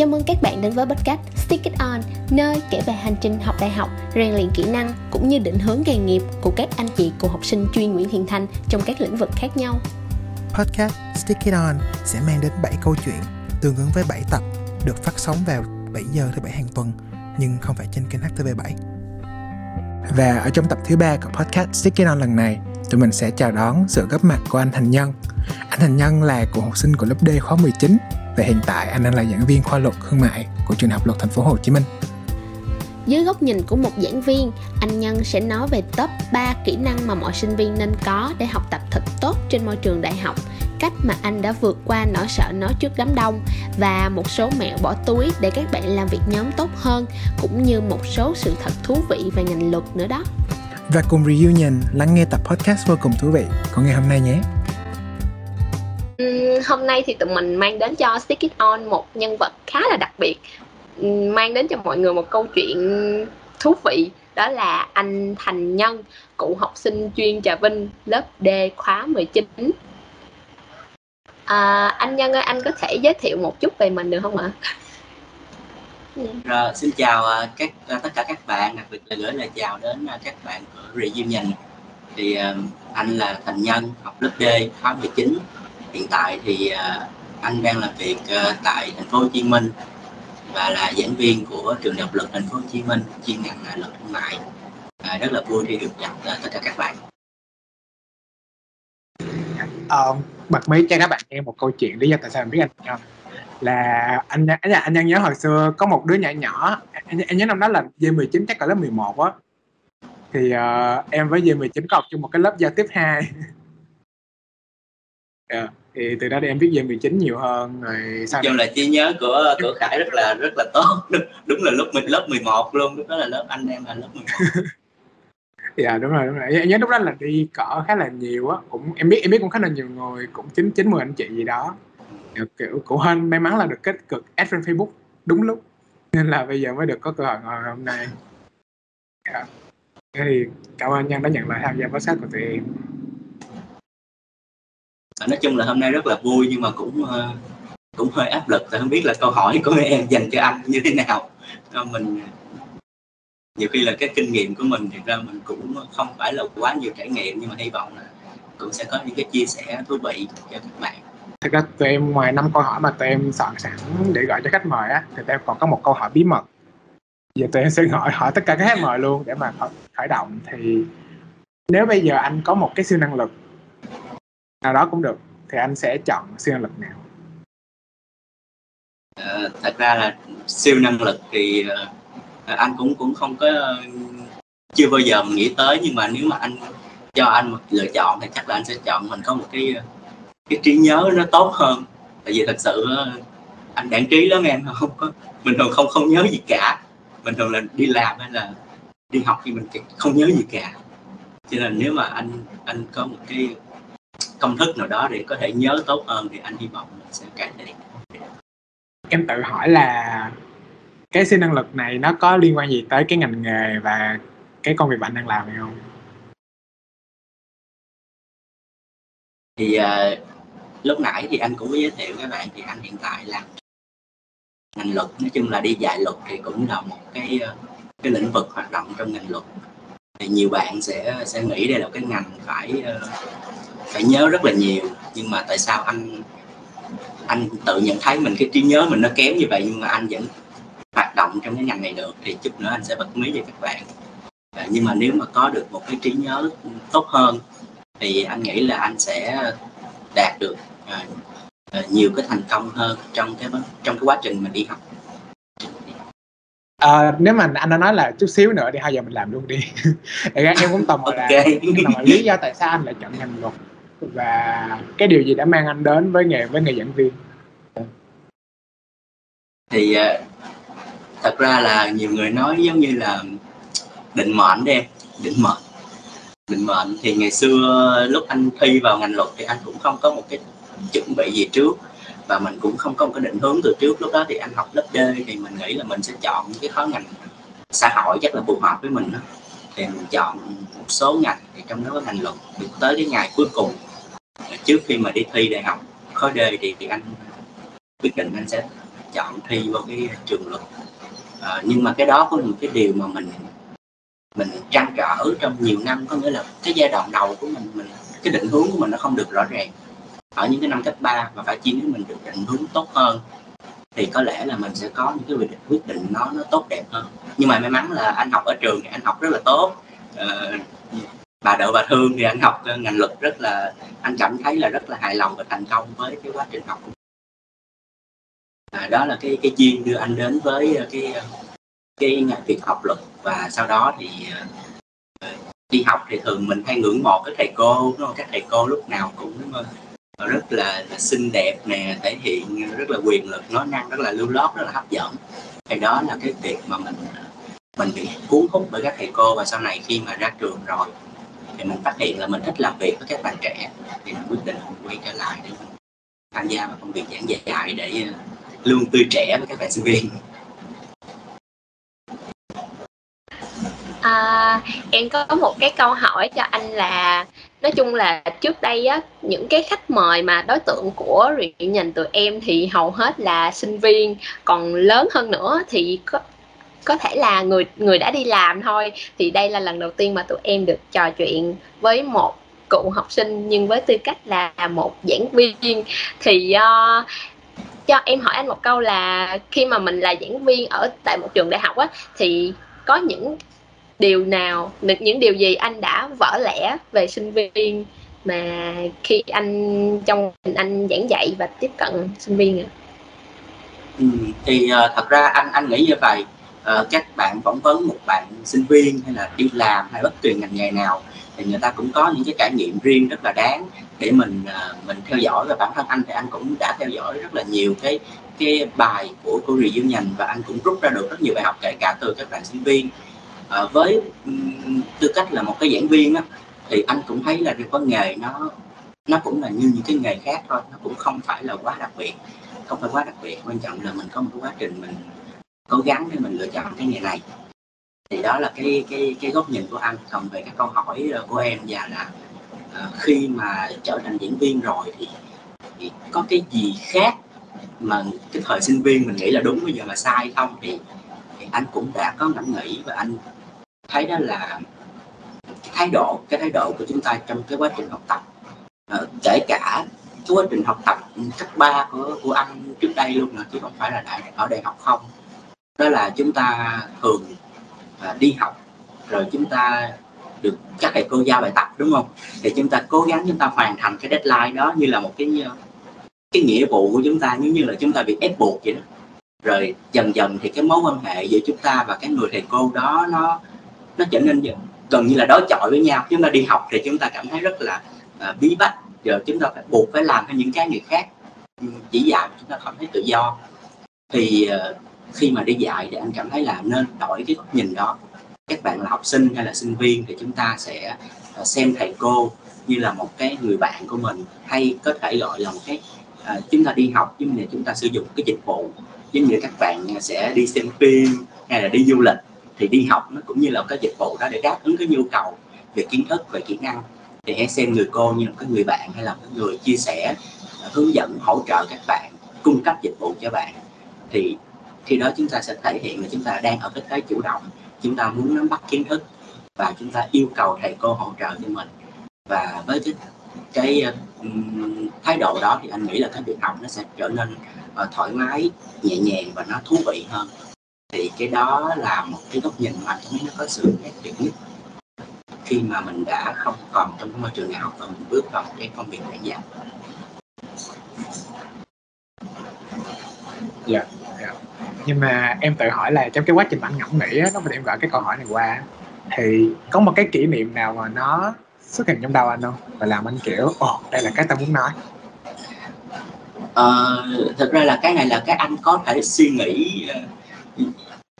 Chào mừng các bạn đến với podcast Stick It On, nơi kể về hành trình học đại học, rèn luyện kỹ năng cũng như định hướng nghề nghiệp của các anh chị cùng học sinh chuyên Nguyễn Thiện Thành trong các lĩnh vực khác nhau. Podcast Stick It On sẽ mang đến 7 câu chuyện tương ứng với 7 tập được phát sóng vào 7 giờ thứ bảy hàng tuần nhưng không phải trên kênh HTV7. Và ở trong tập thứ ba của podcast Stick It On lần này, tụi mình sẽ chào đón sự góp mặt của anh Thành Nhân. Anh Thành Nhân là của học sinh của lớp D khóa 19 và hiện tại anh đang là giảng viên khoa luật thương mại của trường học luật thành phố Hồ Chí Minh. Dưới góc nhìn của một giảng viên, anh Nhân sẽ nói về top 3 kỹ năng mà mọi sinh viên nên có để học tập thật tốt trên môi trường đại học, cách mà anh đã vượt qua nỗi sợ nói trước đám đông và một số mẹo bỏ túi để các bạn làm việc nhóm tốt hơn, cũng như một số sự thật thú vị về ngành luật nữa đó. Và cùng reunion lắng nghe tập podcast vô cùng thú vị của ngày hôm nay nhé hôm nay thì tụi mình mang đến cho Stick It On một nhân vật khá là đặc biệt ừ, mang đến cho mọi người một câu chuyện thú vị đó là anh Thành Nhân, cựu học sinh chuyên Trà Vinh, lớp D khóa 19. À, anh Nhân ơi, anh có thể giới thiệu một chút về mình được không ạ? Rồi, xin chào à, các à, tất cả các bạn, đặc biệt là gửi lời chào đến à, các bạn của Reunion. Thì anh là Thành Nhân, học lớp D khóa 19. Hiện tại thì à, anh đang làm việc à, tại thành phố Hồ Chí Minh và là giảng viên của trường đại học luật thành phố Hồ Chí Minh chuyên ngành luật thương mại. À, rất là vui khi được gặp à, tất cả các bạn. à, bật mí cho các bạn nghe một câu chuyện lý do tại sao mình biết anh không là anh anh anh nhân nhớ hồi xưa có một đứa nhỏ nhỏ anh, anh nhớ năm đó là D19 chắc là lớp 11 á thì uh, em với D19 có học chung một cái lớp giao tiếp 2 yeah. Dạ thì từ đó thì em biết D19 nhiều hơn rồi sau chung là trí nhớ của của Khải rất là rất là tốt. Đúng, đúng là lúc mình lớp 11 luôn lúc đó là lớp anh em là lớp 11 dạ đúng rồi đúng rồi. Em nhớ lúc đó là đi cỡ khá là nhiều á cũng em biết em biết cũng khá là nhiều người cũng chín chín mười anh chị gì đó. Kiểu cũng hên may mắn là được kết cực add trên Facebook đúng lúc nên là bây giờ mới được có cơ hội ngồi hôm nay. Thế thì cảm ơn Nhân đã nhận lời tham gia podcast của tụi em nói chung là hôm nay rất là vui nhưng mà cũng uh, cũng hơi áp lực. Tại không biết là câu hỏi của em dành cho anh như thế nào. Ờ, mình nhiều khi là cái kinh nghiệm của mình thì ra mình cũng không phải là quá nhiều trải nghiệm nhưng mà hy vọng là cũng sẽ có những cái chia sẻ thú vị cho các bạn. Thực ra tụi em ngoài năm câu hỏi mà tụi em soạn sẵn để gọi cho khách mời á thì tụi em còn có một câu hỏi bí mật. Giờ tụi em sẽ hỏi hỏi tất cả các khách mời luôn để mà khởi động. Thì nếu bây giờ anh có một cái siêu năng lực nào đó cũng được thì anh sẽ chọn siêu năng lực nào? À, thật ra là siêu năng lực thì uh, anh cũng cũng không có chưa bao giờ nghĩ tới nhưng mà nếu mà anh cho anh một lựa chọn thì chắc là anh sẽ chọn mình có một cái ờ, cái trí nhớ nó tốt hơn. Tại vì thật sự anh đảng trí lắm em không có mình thường không không nhớ gì cả. Mình thường là đi làm hay là đi học thì mình không nhớ gì cả. Cho nên nếu mà anh anh có một cái công thức nào đó để có thể nhớ tốt hơn thì anh hy vọng mình sẽ cải thiện em tự hỏi là cái siêu năng lực này nó có liên quan gì tới cái ngành nghề và cái công việc bạn đang làm hay không? Thì uh, lúc nãy thì anh cũng có giới thiệu các bạn thì anh hiện tại làm ngành luật nói chung là đi dạy luật thì cũng là một cái cái lĩnh vực hoạt động trong ngành luật. Thì nhiều bạn sẽ sẽ nghĩ đây là cái ngành phải phải nhớ rất là nhiều. Nhưng mà tại sao anh anh tự nhận thấy mình cái trí nhớ mình nó kém như vậy nhưng mà anh vẫn hoạt động trong cái ngành này được thì chút nữa anh sẽ bật mí cho các bạn. À, nhưng mà nếu mà có được một cái trí nhớ tốt hơn thì anh nghĩ là anh sẽ đạt được uh, uh, nhiều cái thành công hơn trong cái trong cái quá trình mình đi học. À, nếu mà anh đã nói là chút xíu nữa thì hai giờ mình làm luôn đi. Em cũng tò mò okay. là lý do tại sao anh lại chọn ngành luật và cái điều gì đã mang anh đến với nghề với nghề giảng viên? Thì ờ, thật ra là nhiều người nói giống như là định mệnh đi em, định mệnh. Định mệnh thì ngày xưa lúc anh thi vào ngành luật thì anh cũng không có một cái chuẩn bị gì trước. Và mình cũng không có một cái định hướng từ trước. Lúc đó thì anh học lớp D thì mình nghĩ là mình sẽ chọn những cái khó ngành xã hội chắc là phù hợp với mình đó. thì mình chọn một số ngành thì trong đó có ngành luật, được tới cái ngày cuối cùng trước khi mà đi thi đại học khối D thì, thì anh quyết định anh sẽ chọn thi vào cái trường luật. À, nhưng mà cái đó có một cái điều mà mình mình trăn trở trong nhiều năm có nghĩa là cái giai đoạn đầu của mình mình cái định hướng của mình nó không được rõ ràng. Ở những cái năm cấp 3 và phải chi nếu mình được định hướng tốt hơn thì có lẽ là mình sẽ có những cái quyết định nó nó tốt đẹp hơn. Nhưng mà may mắn là anh học ở trường thì anh học rất là tốt. Ờ, bà đỡ bà thương thì anh học ngành luật rất là anh cảm thấy là rất là hài lòng và thành công với cái quá trình học à, đó là cái cái duyên đưa anh đến với ờ, cái ờ, cái ngành việc học luật. Và sau đó thì ờ, đi học thì thường mình hay ngưỡng mộ các thầy cô đúng không? các thầy cô lúc nào cũng rất là, là xinh đẹp nè thể hiện rất là quyền lực nói năng rất là lưu lót rất là hấp dẫn. Thì đó là cái việc mà mình mình bị cuốn hút bởi các thầy cô. Và sau này khi mà ra trường rồi thì mình phát hiện là mình thích làm việc với các bạn trẻ. Thì mình quyết định quay trở lại để tham gia vào công việc giảng dạy để à, luôn tươi trẻ với các bạn sinh viên. À, em có một cái câu hỏi cho anh là nói chung là trước đây á những cái khách mời mà đối tượng của review nhìn tụi em thì hầu hết là sinh viên còn lớn hơn nữa thì có có thể là người người đã đi làm thôi. Thì đây là lần đầu tiên mà tụi em được trò chuyện với một cựu học sinh nhưng với tư cách là một giảng viên. Thì uh, cho em hỏi anh một câu là khi mà mình là giảng viên ở tại một trường đại học á thì có những điều nào những điều gì anh đã vỡ lẽ về sinh viên mà khi anh trong anh giảng dạy và tiếp cận sinh viên ạ? Ừ, thì uh, thật ra anh anh nghĩ như vậy uh, các bạn phỏng vấn một bạn sinh viên hay là đi làm hay bất kỳ ngành nghề nào thì người ta cũng có những cái trải nghiệm riêng rất là đáng để mình uh, mình theo dõi và bản thân anh thì anh cũng đã theo dõi rất là nhiều cái cái bài của cô review nhành và anh cũng rút ra được rất nhiều bài học kể cả từ các bạn sinh viên. À, với tư cách là một cái giảng viên á, thì anh cũng thấy là cái có nghề nó nó cũng là như những cái nghề khác thôi nó cũng không phải là quá đặc biệt không phải quá đặc biệt. Quan trọng là mình có một cái quá trình mình cố gắng để mình lựa chọn cái nghề này. Thì đó là cái cái cái góc nhìn của anh. Còn về cái câu hỏi ờ, của em và là uh, khi mà trở thành diễn viên rồi thì, thì có cái gì khác mà cái thời sinh viên mình nghĩ là đúng bây giờ là sai không? Thì, thì anh cũng đã có ngẫm nghĩ và anh thấy đó là cái thái độ cái thái độ của chúng ta trong cái quá trình học tập. Uh, kể cả cái quá trình học tập cấp 3 của của anh trước đây luôn là chứ không phải là đại ở đại học không đó là chúng ta thường à, đi học rồi chúng ta được các thầy cô giao bài tập đúng không? Thì chúng ta cố gắng chúng ta hoàn thành cái deadline đó như là một cái ờ, cái nghĩa vụ của chúng ta như như là chúng ta bị ép buộc vậy đó. Rồi dần dần thì cái mối quan hệ giữa chúng ta và cái người thầy cô đó nó nó trở nên gần như là đối chọi với nhau. Chúng ta đi học thì chúng ta cảm thấy rất là à, bí bách giờ chúng ta phải buộc phải làm theo những cái người khác. Chỉ dạy chúng ta không thấy tự do. Thì ờ, khi mà đi dạy thì anh cảm thấy là nên đổi cái góc nhìn đó. Các bạn là học sinh hay là sinh viên thì chúng ta sẽ ờ, xem thầy cô như là một cái người bạn của mình hay có thể gọi là một cái à, chúng ta đi học nhưng mà chúng ta sử dụng cái dịch vụ giống như các bạn sẽ đi xem phim hay là đi du lịch thì đi học nó cũng như là cái dịch vụ đó để đáp ứng cái nhu cầu về kiến thức về kỹ năng. Thì hãy xem người cô như là một cái người bạn hay là cái người chia sẻ hướng dẫn hỗ trợ các bạn cung cấp dịch vụ cho bạn. Thì khi đó chúng ta sẽ thể hiện là chúng ta đang ở cái thế chủ động. Chúng ta muốn nắm bắt kiến thức và chúng ta yêu cầu thầy cô hỗ trợ cho mình. Và với cái cái um, thái độ đó thì anh nghĩ là cái việc học nó sẽ trở nên uh, thoải mái nhẹ nhàng và nó thú vị hơn. Thì cái đó là một cái góc nhìn mà chúng nó có sự khác biệt nhất. Khi mà mình đã không còn trong cái môi trường đại học và mình bước vào cái công việc giảng dạy dạ, dạ nhưng mà em tự hỏi là trong cái quá trình anh ngẫm nghĩ á nó mà em gọi cái câu hỏi này qua thì có một cái kỷ niệm nào mà nó xuất hiện trong đầu anh không? Và làm anh kiểu ồ đây là cái tao muốn nói. Ờ, thực ra là cái này là cái anh có thể suy nghĩ ờ,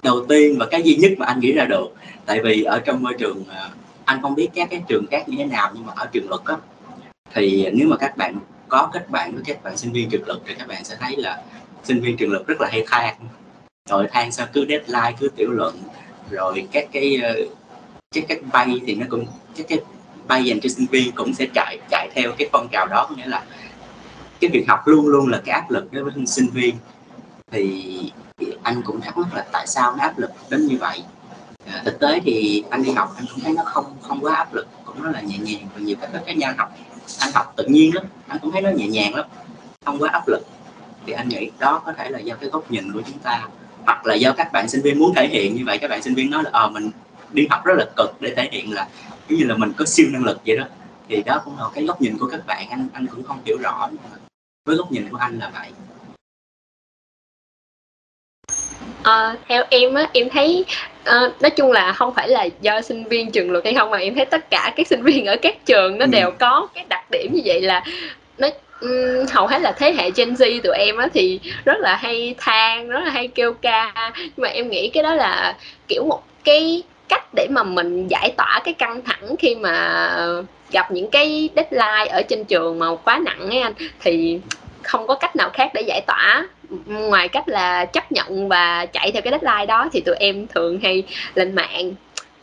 đầu tiên và cái duy nhất mà anh nghĩ ra được. Tại vì ở trong môi trường ờ, anh không biết các cái trường khác như thế nào nhưng mà ở trường luật á thì nếu mà các bạn có kết bạn với các bạn sinh viên trường luật thì các bạn sẽ thấy là sinh viên trường luật rất là hay than rồi than sao cứ deadline cứ tiểu luận. Rồi các cái ờ, các cái bay thì nó cũng các cái bay dành cho sinh viên cũng sẽ chạy chạy theo cái phong trào đó. Nghĩa là cái việc học luôn luôn là cái áp lực đối với sinh viên. Thì anh cũng thắc mắc là tại sao nó áp lực đến như vậy? À, thực tế thì anh đi học anh cũng thấy nó không không quá áp lực cũng rất là nhẹ nhàng và nhiều các các nhà học anh học tự nhiên lắm anh cũng thấy nó nhẹ nhàng lắm không quá áp lực. Thì anh nghĩ đó có thể là do cái góc nhìn của chúng ta hoặc là do các bạn sinh viên muốn thể hiện như vậy các bạn sinh viên nói là ờ à, mình đi học rất là cực để thể hiện là giống như là mình có siêu năng lực vậy đó thì đó cũng là cái góc nhìn của các bạn anh anh cũng không hiểu rõ với góc nhìn của anh là vậy À, theo em á em thấy uh, nói chung là không phải là do sinh viên trường luật hay không mà em thấy tất cả các sinh viên ở các trường nó ừ. đều có cái đặc điểm như vậy là nó um, hầu hết là thế hệ Gen Z tụi em á thì rất là hay than rất là hay kêu ca. Nhưng mà em nghĩ cái đó là kiểu một cái cách để mà mình giải tỏa cái căng thẳng khi mà gặp những cái deadline ở trên trường mà quá nặng ấy anh. Thì không có cách nào khác để giải tỏa. Ngoài cách là chấp nhận và chạy theo cái deadline đó thì tụi em thường hay lên mạng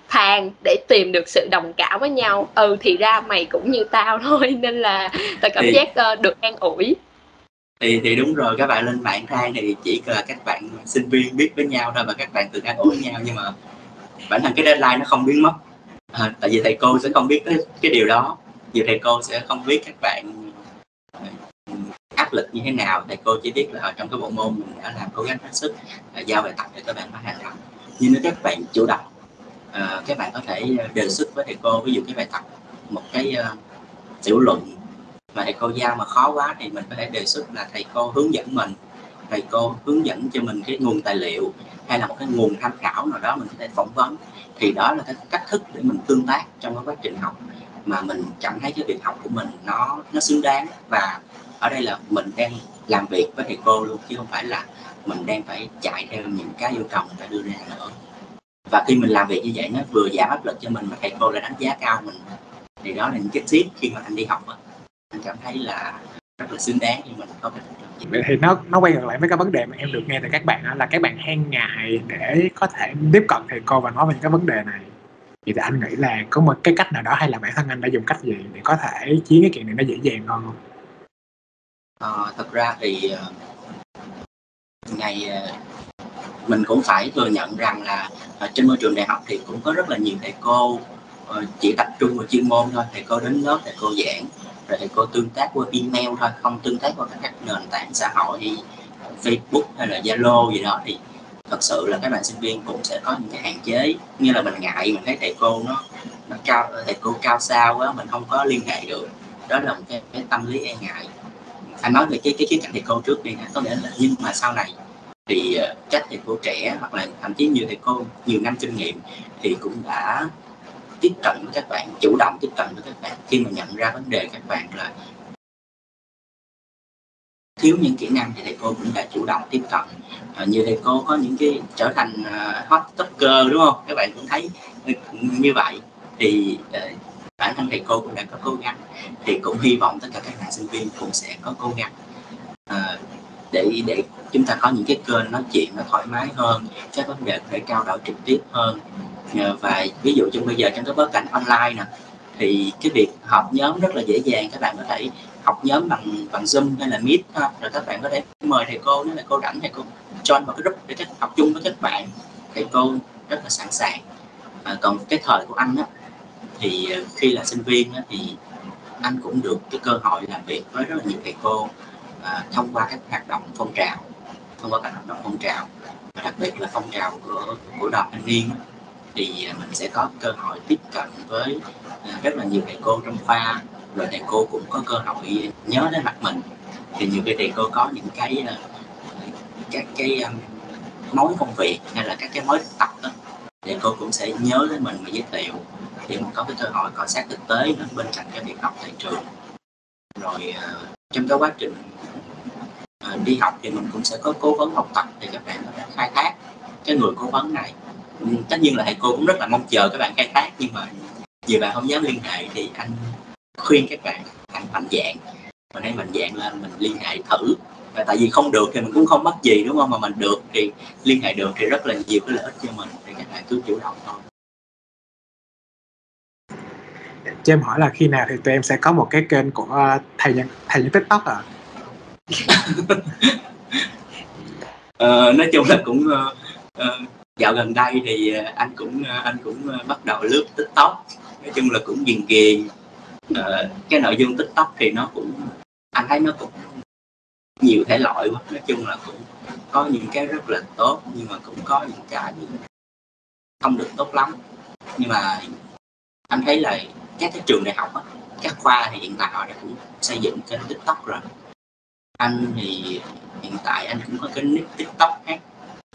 than để tìm được sự đồng cảm với nhau. Ừ thì ra mày cũng như tao thôi nên là tao cảm thì, giác uh, được an ủi. Thì thì đúng rồi các bạn lên mạng than thì chỉ là các bạn sinh viên biết với nhau thôi và các bạn tự an ủi nhau nhưng mà bản thân cái deadline nó không biến mất. À, tại vì thầy cô sẽ không biết cái, cái điều đó. Vì thầy cô sẽ không biết các bạn áp lực như thế nào. Thầy cô chỉ biết là ở trong cái bộ môn mình đã làm cố gắng hết sức là giao bài tập để các bạn phải hoàn thành nhưng nếu các bạn chủ động À, các bạn có thể à, đề xuất với thầy cô ví dụ cái bài tập một cái uh, tiểu luận mà thầy cô giao mà khó quá thì mình có thể đề xuất là thầy cô hướng dẫn mình thầy cô hướng dẫn cho mình cái nguồn tài liệu hay là một cái nguồn tham khảo nào đó mình có thể phỏng vấn. Thì đó là cái cách thức để mình tương tác trong cái quá trình học mà mình cảm thấy cái việc học của mình nó nó xứng đáng. Và ở đây là mình đang làm việc với thầy cô luôn chứ không phải là mình đang phải chạy theo những cái yêu cầu người ta đưa ra nữa và khi mình làm việc như vậy nó vừa giảm áp lực cho mình mà thầy cô lại đánh giá cao mình thì đó là những cái tip khi mà anh đi học á. Anh cảm thấy là rất là xứng đáng khi mình có cái vậy. Thì nó nó quay ngược lại với cái vấn đề mà em được nghe từ các bạn là các bạn hay ngại để có thể tiếp cận thầy cô và nói về những cái vấn đề này. Thì anh nghĩ là có một cái cách nào đó hay là bản thân anh đã dùng cách gì để có thể chiến cái chuyện này nó dễ dàng hơn không? À, thật ra thì uh, ngày uh, mình cũng phải thừa nhận rằng là uh, trên môi trường đại học thì cũng có rất là nhiều thầy cô uh, chỉ tập trung vào chuyên môn thôi thầy cô đến lớp thầy cô giảng rồi thầy cô tương tác qua email thôi không tương tác qua các nền tảng xã hội như Facebook hay là Zalo gì đó. Thì thật sự là các bạn sinh viên cũng sẽ có những cái hạn chế như là mình ngại mình thấy thầy cô nó nó cao thầy cô cao sao quá mình không có liên hệ được. Đó là một cái, cái tâm lý e ngại. Anh nói về cái cái khía cạnh thầy cô trước đi có nghĩa là nhưng mà sau này thì ờ, các thầy cô trẻ hoặc là thậm chí nhiều thầy cô nhiều năm kinh nghiệm thì cũng đã tiếp cận với các bạn chủ động tiếp cận với các bạn khi mà nhận ra vấn đề các bạn là thiếu những kỹ năng thì thầy cô cũng đã chủ động tiếp cận. Ờ, à, như thầy cô có những cái trở thành uh, hot talker đúng không? Các bạn cũng thấy ừ, như vậy. Thì uh, bản thân thầy cô cũng đã có cố gắng thì cũng hy vọng tất cả các bạn sinh viên cũng sẽ có cố gắng. Uh, để để chúng ta có những cái kênh nói chuyện nó thoải mái hơn các vấn đề có thể trao đổi trực tiếp hơn. Và ví dụ trong bây giờ trong cái bối cảnh online nè thì cái việc học nhóm rất là dễ dàng. Các bạn có thể học nhóm bằng bằng zoom hay là meet ha. rồi các bạn có thể mời thầy cô nếu là cô rảnh thầy cô join vào cái group để các học chung với các bạn. Thầy cô rất là sẵn sàng. À, còn cái thời của anh á thì à, khi là sinh viên á, thì anh cũng được cái cơ hội làm việc với rất là nhiều thầy cô à, thông qua các hoạt động phong trào thông qua các hoạt động phong trào và đặc biệt là phong trào của của đoàn thanh niên thì à, mình sẽ có cơ hội tiếp cận với à, rất là nhiều thầy cô trong khoa rồi thầy cô cũng có cơ hội nhớ đến mặt mình. Thì nhiều khi thầy cô có những cái các cái mối công việc hay là các cái mối tập đó thầy cô cũng sẽ nhớ đến mình và giới thiệu để mình có cái cơ hội cọ sát thực tế nữa bên cạnh cái việc học tại trường. Rồi trong cái quá trình Ờ, đi học thì mình cũng sẽ có cố vấn học tập thì các bạn có thể khai thác cái người cố vấn này. Ừ, tất nhiên là thầy cô cũng rất là mong chờ các bạn khai thác, nhưng mà vì bạn không dám liên hệ thì anh khuyên các bạn hãy mạnh dạng. Mình hãy mạnh dạng lên, mình liên hệ thử. Và tại vì không được thì mình cũng không mất gì, đúng không? Mà mình được thì liên hệ được thì rất là nhiều cái lợi ích cho mình thì các bạn cứ chủ động thôi. Cho em hỏi là khi nào thì tụi em sẽ có một cái kênh của ờ, thầy nhân thầy nhân tiktok à uh, nói chung là cũng uh, uh, dạo gần đây thì anh cũng anh cũng bắt đầu lướt tiktok. Nói chung là cũng ghiền ghiền. Uh, cái nội dung tiktok thì nó cũng anh thấy nó cũng nhiều thể loại quá. Nói chung là cũng có những cái rất là tốt nhưng mà cũng có những cái không được tốt lắm. Nhưng mà anh thấy là các cái trường đại học á, các khoa thì hiện tại họ đã cũng xây dựng kênh tiktok rồi anh thì hiện tại anh cũng có cái nick tiktok hát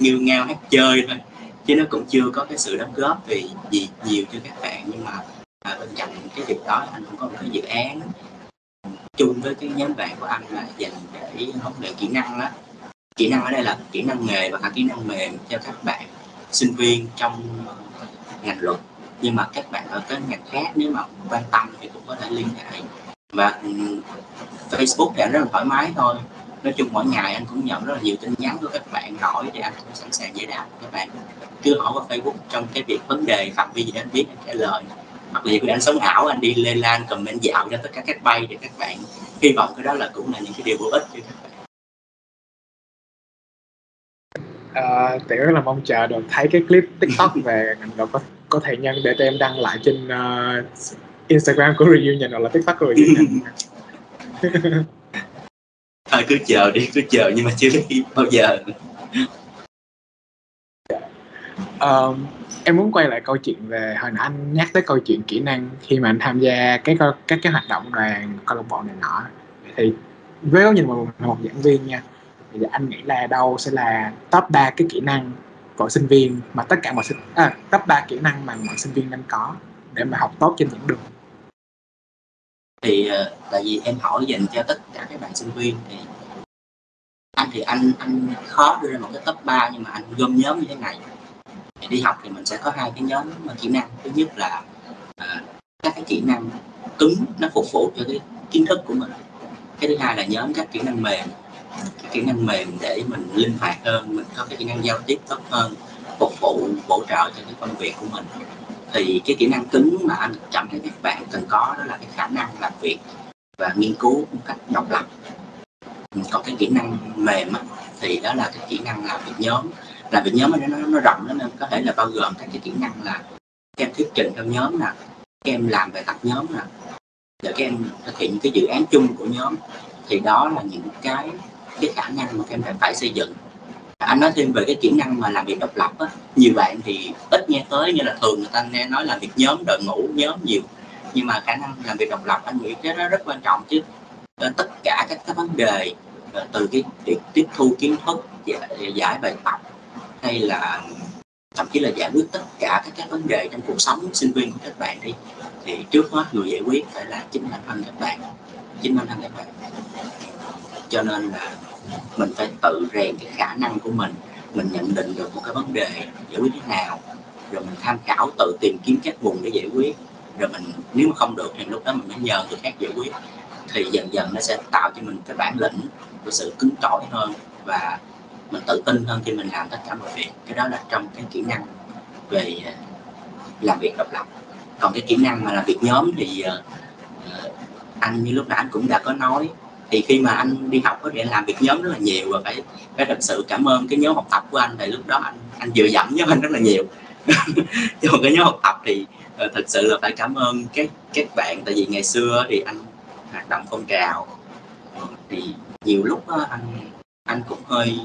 như ngao hát chơi thôi. Chứ nó cũng chưa có cái sự đóng góp vì gì nhiều cho các bạn. Nhưng mà à, bên cạnh cái việc đó anh cũng có một cái dự án chung với cái nhóm bạn của anh là dành để huấn luyện kỹ năng đó kỹ năng ở đây là kỹ năng nghề và cả kỹ năng mềm cho các bạn sinh viên trong ngành luật. Nhưng mà các bạn ở các ngành khác nếu mà quan tâm thì cũng có thể liên hệ và Facebook thì anh rất là thoải mái thôi. Nói chung mỗi ngày anh cũng nhận rất là nhiều tin nhắn của các bạn hỏi thì anh cũng sẵn sàng giải đáp. Các bạn cứ hỏi qua Facebook trong cái việc vấn đề phạm vi gì anh biết anh trả lời. Hoặc là anh sống ảo anh đi lên lan comment dạo cho tất cả các bay để các bạn hy vọng cái đó là cũng là những cái điều bổ ích cho các bạn. À, Tiểu rất là mong chờ được thấy cái clip tiktok về ngành luật có, có thể nhân để tụi em đăng lại trên uh, Instagram của Reunion hoặc là TikTok của Reunion. Thôi cứ chờ đi cứ chờ nhưng mà chưa biết bao giờ. Um, em muốn quay lại câu chuyện về hồi nãy anh nhắc tới câu chuyện kỹ năng khi mà anh tham gia cái các cái hoạt động đoàn câu lạc bộ này nọ. Thì với góc nhìn một, một giảng viên nha thì anh nghĩ là đâu sẽ là top 3 cái kỹ năng của sinh viên mà tất cả mọi sinh à, top 3 kỹ năng mà mọi sinh viên nên có để mà học tốt trên những đường thì ờ, tại vì em hỏi dành cho tất cả các bạn sinh viên thì anh thì anh anh khó đưa ra một cái top 3 nhưng mà anh gom nhóm như thế này. Thì đi học thì mình sẽ có hai cái nhóm kỹ năng. Thứ nhất là à, các cái kỹ năng cứng nó phục vụ cho cái kiến thức của mình. Cái thứ hai là nhóm các kỹ năng mềm. Kỹ năng mềm để mình linh hoạt hơn mình có cái kỹ năng giao tiếp tốt hơn phục vụ bổ trợ cho cái công việc của mình thì cái kỹ năng cứng mà anh chậm cho các bạn cần có đó là cái khả năng làm việc và nghiên cứu một cách độc lập. Còn cái kỹ năng mềm thì đó là cái kỹ năng làm việc nhóm. Làm việc nhóm nó, nó rộng lắm nên có thể là bao gồm các cái kỹ năng là các em thuyết trình trong nhóm nè các em làm bài tập nhóm nè để các em thực hiện những cái dự án chung của nhóm. Thì đó là những cái cái khả năng mà các em phải xây dựng anh nói thêm về cái kỹ năng mà làm việc độc lập á. Nhiều bạn thì ít nghe tới như là thường người ta nghe nói là việc nhóm đội ngũ nhóm nhiều. Nhưng mà khả năng làm việc độc lập anh nghĩ cái đó rất quan trọng chứ. Ờ, tất cả các cái vấn đề ờ, từ cái việc tiếp thu kiến thức giải, giải bài tập hay là thậm chí là giải quyết tất cả các cái vấn đề trong cuộc sống sinh viên của các bạn đi thì trước hết người giải quyết phải là chính bản thân các bạn. Chính bản thân các bạn. Cho nên là mình phải tự rèn cái khả năng của mình. Mình nhận định được một cái vấn đề giải quyết thế nào, rồi mình tham khảo tự tìm kiếm các vùng để giải quyết. Rồi mình, nếu mà không được thì lúc đó mình mới nhờ người khác giải quyết. Thì dần dần nó sẽ tạo cho mình cái bản lĩnh của sự cứng cỏi hơn và mình tự tin hơn khi mình làm tất cả mọi việc. Cái đó là trong cái kỹ năng về à, làm việc độc lập. Còn cái kỹ năng mà làm việc nhóm thì à, à, anh như lúc nãy anh cũng đã có nói thì khi mà anh đi học thì anh làm việc nhóm rất là nhiều và phải phải thật sự cảm ơn cái nhóm học tập của anh. Thì lúc đó anh anh vừa dẫm nhóm anh rất là nhiều. Chứ còn cái nhóm học tập thì uh, thật sự là phải cảm ơn các các bạn. Tại vì ngày xưa thì anh hoạt động phong trào ờ, thì nhiều lúc đó, anh anh cũng hơi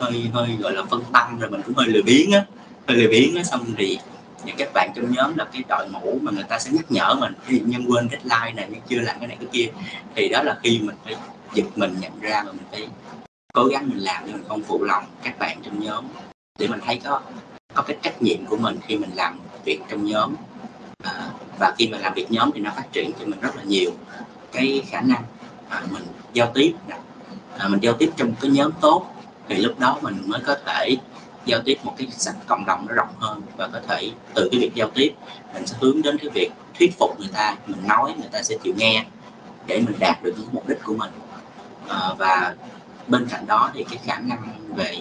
hơi hơi gọi là phân tâm rồi mình cũng hơi lười biếng á hơi lười biếng á. Xong thì những các bạn trong nhóm là cái đội ngũ mà người ta sẽ nhắc nhở mình. Ví nhân quên deadline này nhưng chưa làm cái này cái kia. Thì đó là khi mình phải giật mình nhận ra mà mình phải cố gắng mình làm để mình không phụ lòng các bạn trong nhóm. Để mình thấy có có cái trách nhiệm của mình khi mình làm việc trong nhóm. À, và khi mà làm việc nhóm thì nó phát triển cho mình rất là nhiều cái khả năng à, mình giao tiếp à, mình giao tiếp trong cái nhóm tốt thì lúc đó mình mới có thể giao tiếp một cái sách cộng đồng nó rộng hơn và có thể từ cái việc giao tiếp mình sẽ hướng đến cái việc thuyết phục người ta mình nói người ta sẽ chịu nghe để mình đạt được những mục đích của mình. À, và bên cạnh đó thì cái khả năng về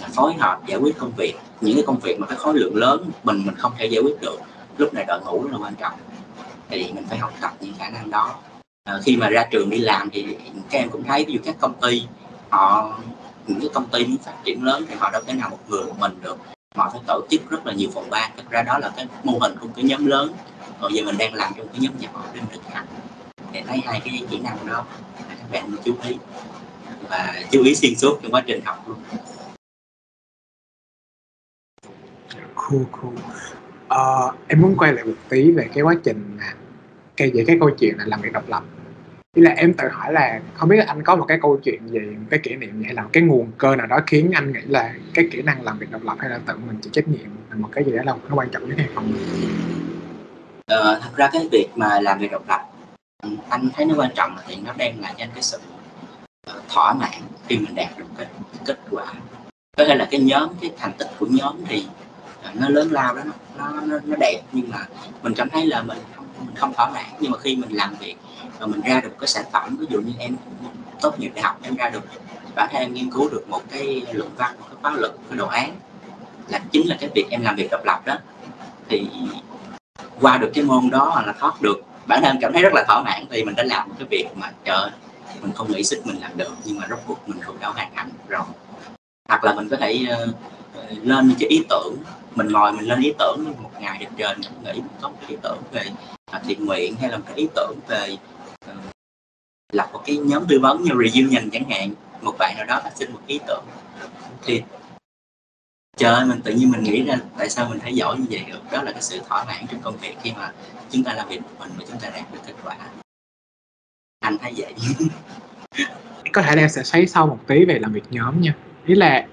à, phối hợp giải quyết công việc những cái công việc mà cái khối lượng lớn mình mình không thể giải quyết được lúc này đội ngũ rất là quan trọng. Thì mình phải học tập những khả năng đó. À, khi mà ra trường đi làm thì các em cũng thấy ví dụ các công ty họ những cái công ty muốn phát triển lớn thì họ đâu thể nào một người một mình được. Họ phải tổ chức rất là nhiều phòng ban. Thực ra đó là cái mô hình của cái nhóm lớn. Còn giờ mình đang làm trong cái nhóm nhỏ để mình thực hành. Để thấy hai cái kỹ năng đó các bạn chú ý và chú ý xuyên suốt trong quá trình học luôn. Cool cool. Uh, em muốn quay lại một tí về cái quá trình cái kể về cái câu chuyện là làm việc độc lập. Ý là em tự hỏi là không biết anh có một cái câu chuyện gì, một cái kỷ niệm gì hay là một cái nguồn cơ nào đó khiến anh nghĩ là cái kỹ năng làm việc độc lập hay là tự mình chịu trách nhiệm là một cái gì đó là nó quan trọng nhất hay không? Ờ, thật ra cái việc mà làm việc độc lập ừ, anh thấy nó quan trọng thì nó đem lại cho anh cái sự ờ, thỏa mãn khi mình đạt được cái kết quả có thể là cái nhóm cái thành tích của nhóm thì ờ, nó lớn lao đó nó nó, nó đẹp nhưng mà mình cảm thấy là mình không mình không thỏa mãn nhưng mà khi mình làm việc và mình ra được cái sản phẩm ví dụ như em tốt nghiệp đại học em ra được bản thân em nghiên cứu được một cái luận văn một cái khóa luận cái đồ án là chính là cái việc em làm việc độc lập đó thì qua được cái môn đó hoặc là thoát được. Bản thân cảm thấy rất là thỏa mãn vì mình đã làm một cái việc mà trời mình không nghĩ sức mình làm được nhưng mà rốt cuộc mình cũng đã hoàn thành rồi. Hoặc là mình có thể uh, lên những cái ý tưởng mình ngồi mình lên ý tưởng một ngày đẹp trời mình nghĩ mình có một ý tưởng về uh, thiện nguyện hay là một cái ý tưởng về uh, lập một cái nhóm tư vấn như review nhìn chẳng hạn một bạn nào đó phát sinh một ý tưởng. Thì trời ơi mình tự nhiên mình nghĩ ra tại sao mình thấy giỏi như vậy được. Đó là cái sự thỏa mãn trong công việc khi mà chúng ta làm việc một mình mà chúng ta đạt được kết quả. Anh thấy vậy. Có thể là em sẽ xoáy sâu một tí về làm việc nhóm nha. Ý là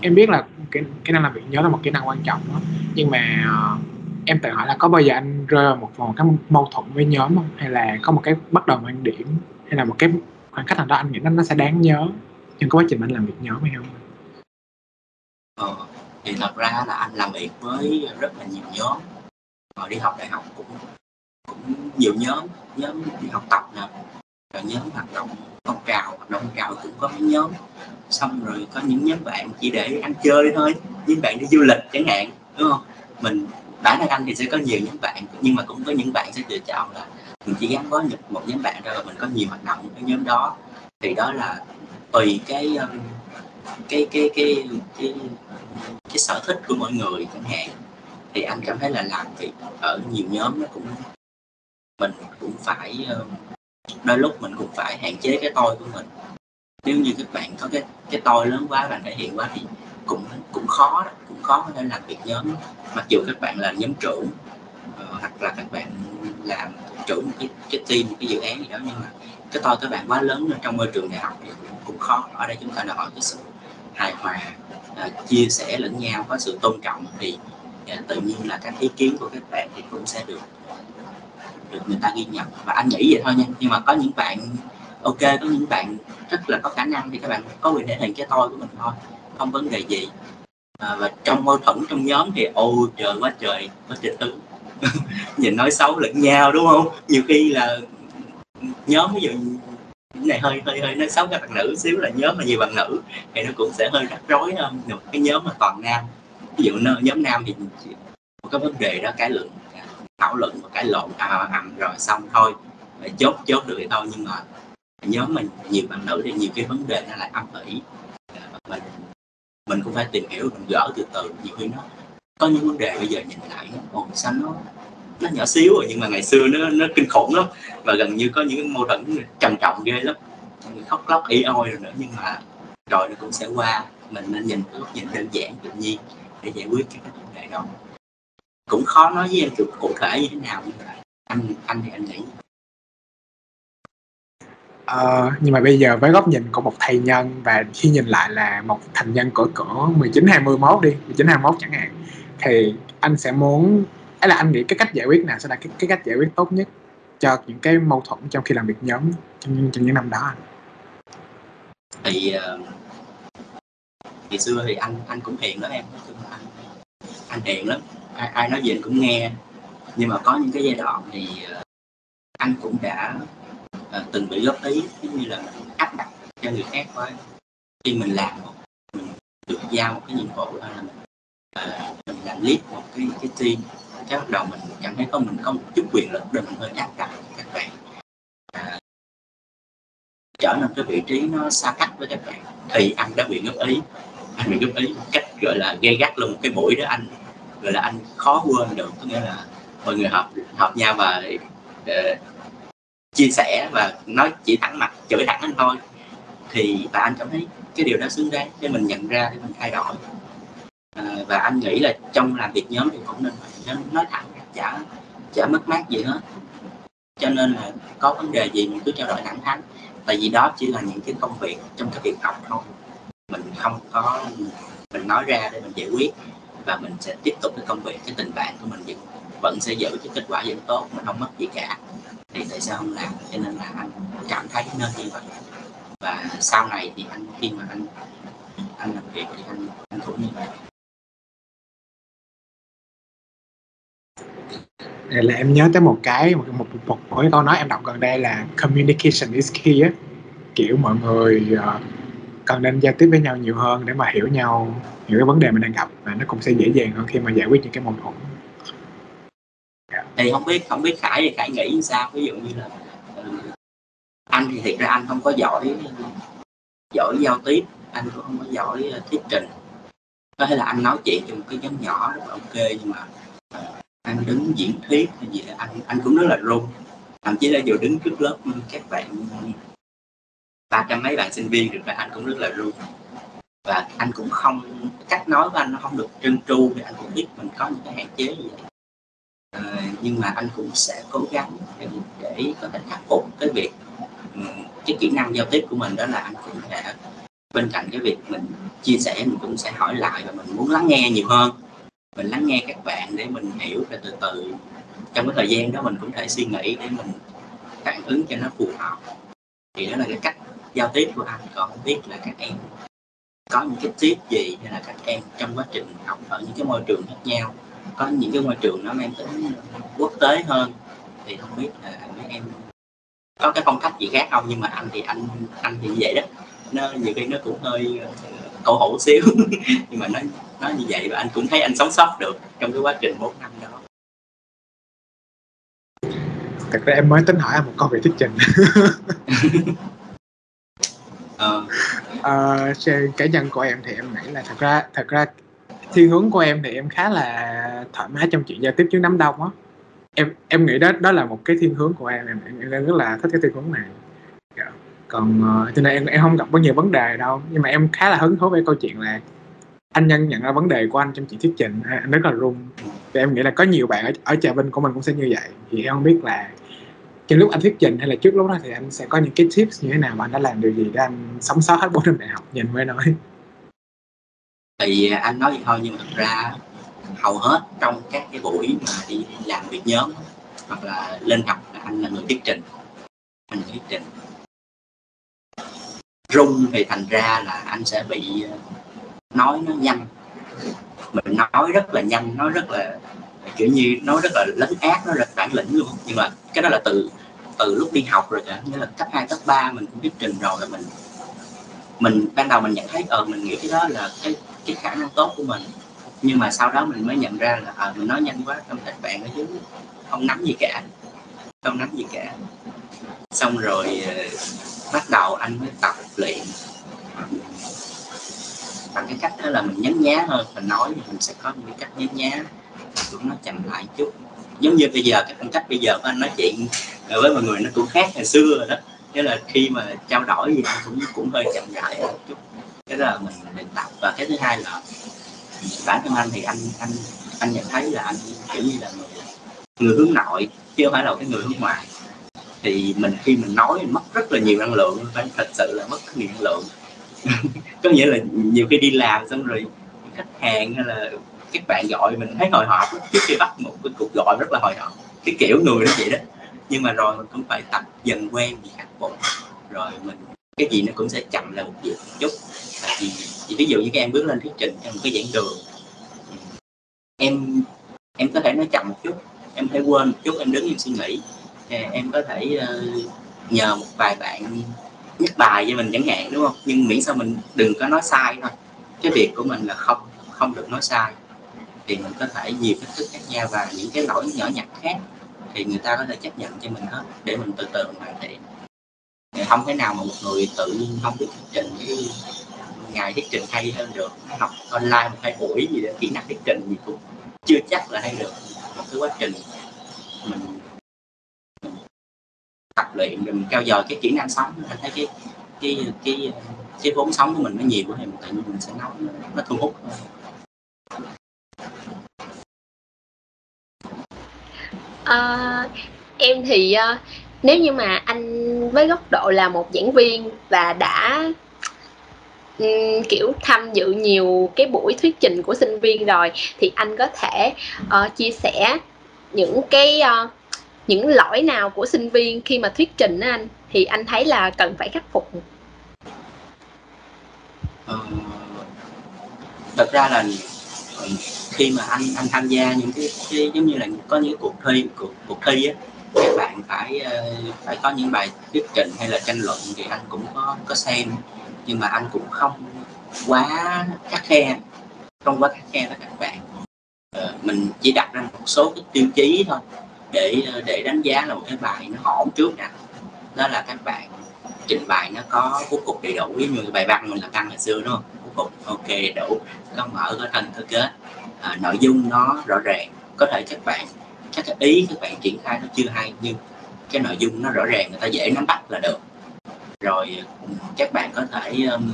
em biết là cái kỹ năng làm việc nhóm là một kỹ năng quan trọng đó. nhưng mà uh, em tự hỏi là có bao giờ anh rơi vào một vòng cái mâu thuẫn với nhóm không? Hay là có một cái bất đồng quan điểm? Hay là một cái khoảng cách nào đó anh nghĩ nó nó sẽ đáng nhớ trong quá trình anh làm việc nhóm hay không? Ờ, thì thật ra là anh làm việc với rất là nhiều nhóm. Rồi đi học đại học cũng cũng nhiều nhóm nhóm đi học tập nè. Rồi nhóm hoạt động phong trào hoạt động phong trào cũng có mấy nhóm. Xong rồi có những nhóm bạn chỉ để ăn chơi thôi. Những bạn đi du lịch chẳng hạn đúng không? Mình bản thân anh thì sẽ có nhiều nhóm bạn, nhưng mà cũng có những bạn sẽ lựa chọn là mình chỉ gắn có một nhóm bạn ra và mình có nhiều hoạt động với nhóm đó. Thì đó là tùy cái cái cái cái cái cái cái sở thích của mọi người chẳng hạn. Thì anh cảm thấy là làm việc ở nhiều nhóm nó cũng, mình cũng phải um, đôi lúc mình cũng phải hạn chế cái tôi của mình. Nếu như các bạn có cái cái tôi lớn quá và thể hiện quá thì cũng cũng khó cũng khó có thể làm việc nhóm. Mặc dù các bạn là nhóm trưởng uh, hoặc là các bạn làm trưởng một cái cái team một cái dự án gì đó nhưng mà cái to các bạn quá lớn trong môi trường đại học thì cũng, cũng khó. Ở đây chúng ta đòi hỏi cái sự hài hòa uh, chia sẻ lẫn nhau có sự tôn trọng thì uh, tự nhiên là các ý kiến của các bạn thì cũng sẽ được được người ta ghi nhận. Và anh nghĩ vậy thôi nha nhưng mà có những bạn ok có những bạn rất là có khả năng thì các bạn có quyền thể hiện cái tôi của mình thôi không vấn đề gì. À, và trong mâu thuẫn trong nhóm thì ô trời quá trời có trịch ứng nhìn nói xấu lẫn nhau đúng không? Nhiều khi là nhóm ví dụ này hơi hơi hơi nói xấu các bạn nữ xíu là nhóm mà nhiều bạn nữ thì nó cũng sẽ hơi rắc rối hơn một cái nhóm mà toàn nam. Ví dụ nhóm nam thì một cái vấn đề đó cái luận à, thảo luận và cãi lộn à, ầm rồi xong thôi. Chốt chốt được thì thôi nhưng mà nhóm mình nhiều bạn nữ thì nhiều cái vấn đề nó lại âm ỉ. À, mình mình cũng phải tìm hiểu mình gỡ từ từ nhiều khi nó có những vấn đề bây giờ nhìn lại nó ồ sao nó nó nhỏ xíu rồi nhưng mà ngày xưa nó nó kinh khủng lắm. Và gần như có những mâu thuẫn trầm trọng ghê lắm. Khóc lóc y ôi rồi nữa nhưng mà rồi nó cũng sẽ qua. Mình nên nhìn góc nhìn đơn giản tự nhiên để giải quyết các vấn đề đó. Cũng khó nói với em cụ, cụ thể như thế nào nhưng mà anh anh thì anh nghĩ Ờ, nhưng mà bây giờ với góc nhìn của một thầy nhân và khi nhìn lại là một thành nhân cỡ cỡ 19 21 đi, 19 21 chẳng hạn thì anh sẽ muốn ấy là anh nghĩ cái cách giải quyết nào sẽ là cái, cái cách giải quyết tốt nhất cho những cái mâu thuẫn trong khi làm việc nhóm trong, trong những năm đó thì uh, ngày xưa thì anh anh cũng hiền lắm em anh anh hiền lắm ai, ai nói gì anh cũng nghe. Nhưng mà có những cái giai đoạn thì uh, anh cũng đã à, từng bị góp ý giống như là áp đặt cho người khác quá. Khi mình làm một mình được giao một cái nhiệm vụ hay là mình, à, mình làm lead một cái cái team. Cái bắt đầu mình cảm thấy có mình không chút quyền lực để mình hơi áp đặt các bạn. À, trở nên cái vị trí nó xa cách với các bạn. Thì anh đã bị góp ý. Anh bị góp ý một cách gọi là gây gắt luôn một cái buổi đó anh gọi là anh khó quên được. Có nghĩa là mọi người họp họp nhau và uh, chia sẻ và nói chỉ thẳng mặt chửi thẳng anh thôi. Thì và anh cảm thấy cái điều đó xứng đáng để mình nhận ra để mình thay đổi. À, và anh nghĩ là trong làm việc nhóm thì cũng nên phải nói thẳng chả chả mất mát gì hết. Cho nên là có vấn đề gì mình cứ trao đổi thẳng thắn. Tại vì đó chỉ là những cái công việc trong cái việc học thôi. Mình không có mình nói ra để mình giải quyết và mình sẽ tiếp tục cái công việc cái tình bạn của mình vẫn vẫn sẽ giữ cái kết quả vẫn tốt mình không mất gì cả sẽ sao không làm? Cho nên là anh cảm thấy nên như vậy. Và sau này thì anh khi mà anh anh làm việc thì anh anh cũng như vậy. Đây là em nhớ tới một cái một một, một, một cái câu nói em đọc gần đây là communication is key á. Kiểu mọi người uh, cần nên giao tiếp với nhau nhiều hơn để mà hiểu nhau những cái vấn đề mình đang gặp và nó cũng sẽ dễ dàng hơn khi mà giải quyết những cái mâu thuẫn thì không biết không biết khải thì khải nghĩ sao? Ví dụ như là ừ, anh thì thiệt ra anh không có giỏi giỏi giao tiếp, anh cũng không có giỏi ờ, thuyết trình. Có thể là anh nói chuyện trong cái nhóm nhỏ rất là ok, nhưng mà ờ, anh đứng diễn thuyết hay gì anh anh cũng rất là run. Thậm chí là vừa đứng trước lớp các bạn, ba trăm mấy bạn sinh viên được là anh cũng rất là run. Và anh cũng không, cách nói của anh nó không được trơn tru, thì anh cũng biết mình có những cái hạn chế gì vậy à, nhưng mà anh cũng sẽ cố gắng để, để có thể khắc phục cái việc ừ, cái kỹ năng giao tiếp của mình đó là anh cũng sẽ bên cạnh cái việc mình chia sẻ mình cũng sẽ hỏi lại và mình muốn lắng nghe nhiều hơn. Mình lắng nghe các bạn để mình hiểu và từ từ. Trong cái thời gian đó mình cũng thể suy nghĩ để mình phản ứng cho nó phù hợp. Thì đó là cái cách giao tiếp của anh còn không biết là các em có những cái tip gì hay là các em trong quá trình học ở những cái môi trường khác nhau có những cái môi trường nó mang tính quốc tế hơn thì không biết là mấy em có cái phong cách gì khác không? Nhưng mà anh thì anh anh thì như vậy đó. Nó nhiều khi nó cũng hơi câu hủ xíu. Nhưng mà nó nó như vậy và anh cũng thấy anh sống sót được trong cái quá trình 4 năm đó. Thật ra em mới tính hỏi một câu về thuyết trình. Ờ. uh, cá nhân của em thì em nghĩ là thật ra thật ra thiên hướng của em thì em khá là thoải mái trong chuyện giao tiếp trước đám đông á. Em em nghĩ đó đó là một cái thiên hướng của em em, em, em rất là thích cái thiên hướng này. Yeah. Còn uh, cho nên em, em không gặp có nhiều vấn đề đâu nhưng mà em khá là hứng thú với câu chuyện là anh nhân nhận ra vấn đề của anh trong chuyện thuyết trình anh rất là run. Thì em nghĩ là có nhiều bạn ở, ở trà vinh của mình cũng sẽ như vậy. Thì em không biết là trong lúc anh thuyết trình hay là trước lúc đó thì anh sẽ có những cái tips như thế nào mà anh đã làm điều gì để anh sống sót hết bốn năm đại học nhìn mới nói thì anh nói vậy thôi nhưng mà thực ra hầu hết trong các cái buổi mà đi làm việc nhóm hoặc là lên học là anh là người thuyết trình. Anh là thuyết trình. Rung thì thành ra là anh sẽ bị ờ, nói nó nhanh. Mình nói rất là nhanh nói rất là kiểu như nói rất là lấn át nó rất bản lĩnh luôn. Nhưng mà cái đó là từ từ lúc đi học rồi cả. Nghĩa là cấp 2, cấp 3 mình cũng thuyết trình rồi là mình mình ban đầu mình nhận thấy ờ mình nghĩ cái đó là cái cái khả năng tốt của mình. Nhưng mà sau đó mình mới nhận ra là à, mình nói nhanh quá trong các bạn ở dưới không nắm gì cả không nắm gì cả. Xong rồi ờ, bắt đầu anh mới tập luyện. Bằng cái cách đó là mình nhấn nhá hơn mình nói thì mình sẽ có những cái cách nhấn nhá. Cũng nó chậm lại chút. Giống như bây giờ cái phong cách bây giờ của anh nói chuyện với mọi người nó cũng khác ngày xưa rồi đó. Nghĩa là khi mà trao đổi gì cũng cũng hơi chậm rãi một chút. Cái là mình và cái thứ hai là bản thân anh thì anh anh anh nhận thấy là anh kiểu như là người, người hướng nội chứ không phải là cái người hướng ngoại. Thì mình khi mình nói mình mất rất là nhiều năng lượng phải thật sự là mất rất nhiều năng lượng. Có nghĩa là nhiều khi đi làm xong rồi khách hàng hay là các bạn gọi mình thấy hồi hộp trước khi bắt một cái cuộc gọi rất là hồi hộp cái kiểu người nó vậy đó. Nhưng mà rồi mình cũng phải tập dần quen vì khắc phục rồi mình cái gì nó cũng sẽ chậm lại một việc một chút thì ví dụ như các em bước lên thuyết trình trong một cái giảng đường em em có thể nói chậm một chút em thể quên một chút em đứng em suy nghĩ. Em có thể uh, nhờ một vài bạn nhắc bài cho mình chẳng hạn đúng không? Nhưng miễn sao mình đừng có nói sai thôi. Cái việc của mình là không không được nói sai. Thì mình có thể nhiều cách thức khác nhau và những cái lỗi nhỏ nhặt khác thì người ta có thể chấp nhận cho mình hết để mình từ từ hoàn thiện. Không thể nào mà một người tự không biết thuyết trình cái ngày thuyết trình hay hơn được học online một hai buổi gì đó kỹ năng thuyết trình gì cũng chưa chắc là hay được. Một cái quá trình mình, tập luyện mình cao dời cái kỹ năng sống mình thấy cái cái cái cái vốn sống của mình nó nhiều thì tự nhiên mình sẽ nói nó, nó thu hút. Hơn À, em thì à, nếu như mà anh với góc độ là một giảng viên và đã um, kiểu tham dự nhiều cái buổi thuyết trình của sinh viên rồi thì anh có thể uh, chia sẻ những cái uh, những lỗi nào của sinh viên khi mà thuyết trình đó anh? Thì anh thấy là cần phải khắc phục. Ừ, thật ra là khi mà anh anh tham gia những cái, cái giống như là có những cuộc thi cuộc, cuộc thi á các bạn phải phải có những bài thuyết trình hay là tranh luận thì anh cũng có có xem nhưng mà anh cũng không quá khắc khe. Không quá khắc khe với các bạn. Ờ, mình chỉ đặt ra một số cái tiêu chí thôi để ờ, để đánh giá là một cái bài nó ổn trước nè đó là các bạn trình bày nó có bố cục đầy đủ. Như bài văn mình là căn hồi xưa đúng không? Bố cục ok đầy đủ có mở có thân có kết. À, nội dung nó rõ ràng. Có thể các bạn các cái ý các bạn triển khai nó chưa hay nhưng cái nội dung nó rõ ràng người ta dễ nắm bắt là được rồi các bạn có thể um,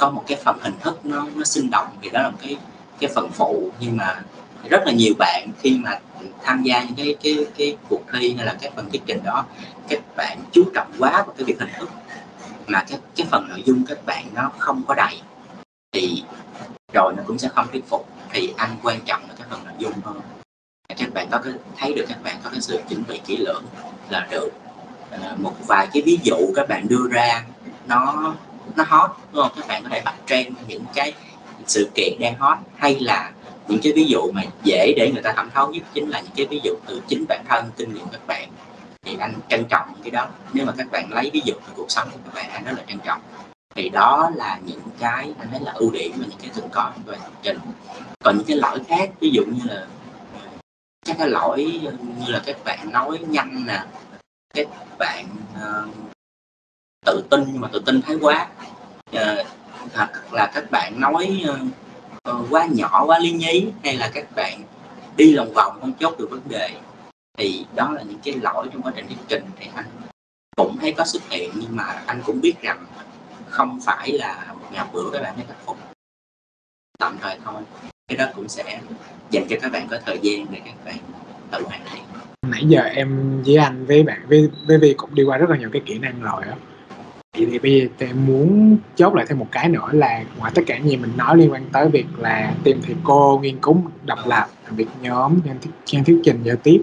có một cái phần hình thức nó nó sinh động thì đó là một cái cái phần phụ. Nhưng mà rất là nhiều bạn khi mà tham gia những cái cái cái cuộc thi hay là các phần thuyết trình đó các bạn chú trọng quá vào cái việc hình thức mà cái cái phần nội dung các bạn nó không có đầy thì rồi nó cũng sẽ không thuyết phục. Thì anh quan trọng là cái phần nội dung hơn các bạn có cái thấy được các bạn có cái sự chuẩn bị kỹ lưỡng là được. À, một vài cái ví dụ các bạn đưa ra, nó nó hot, đúng không? Các bạn có thể bắt trend những cái sự kiện đang hot, hay là những cái ví dụ mà dễ để người ta thẩm thấu nhất chính là những cái ví dụ từ chính bản thân, kinh nghiệm các bạn. Thì anh trân trọng những cái đó. Nếu mà các bạn lấy ví dụ từ cuộc sống của các bạn, anh rất là trân trọng. Thì đó là những cái, anh thấy là ưu điểm và những cái thường có về lập trình. Còn những cái lỗi khác, ví dụ như là các cái lỗi như là các bạn nói nhanh nè các bạn uh, tự tin nhưng mà tự tin thái quá. Uh, hoặc là các bạn nói uh, quá nhỏ quá lý nhí hay là các bạn đi lòng vòng không chốt được vấn đề thì đó là những cái lỗi trong quá trình thuyết trình. Thì anh cũng thấy có xuất hiện nhưng mà anh cũng biết rằng không phải là một ngày bữa các bạn mới khắc phục. Tạm thời thôi. Cái đó cũng sẽ dành cho các bạn có thời gian để các bạn tự hoàn thiện nãy giờ em với anh với bạn với với Vi cũng đi qua rất là nhiều cái kỹ năng rồi á. Thì, thì bây giờ thì em muốn chốt lại thêm một cái nữa là ngoài tất cả gì mình nói liên quan tới việc là tìm thầy cô nghiên cứu độc lập việc nhóm nhân thuyết trình giao tiếp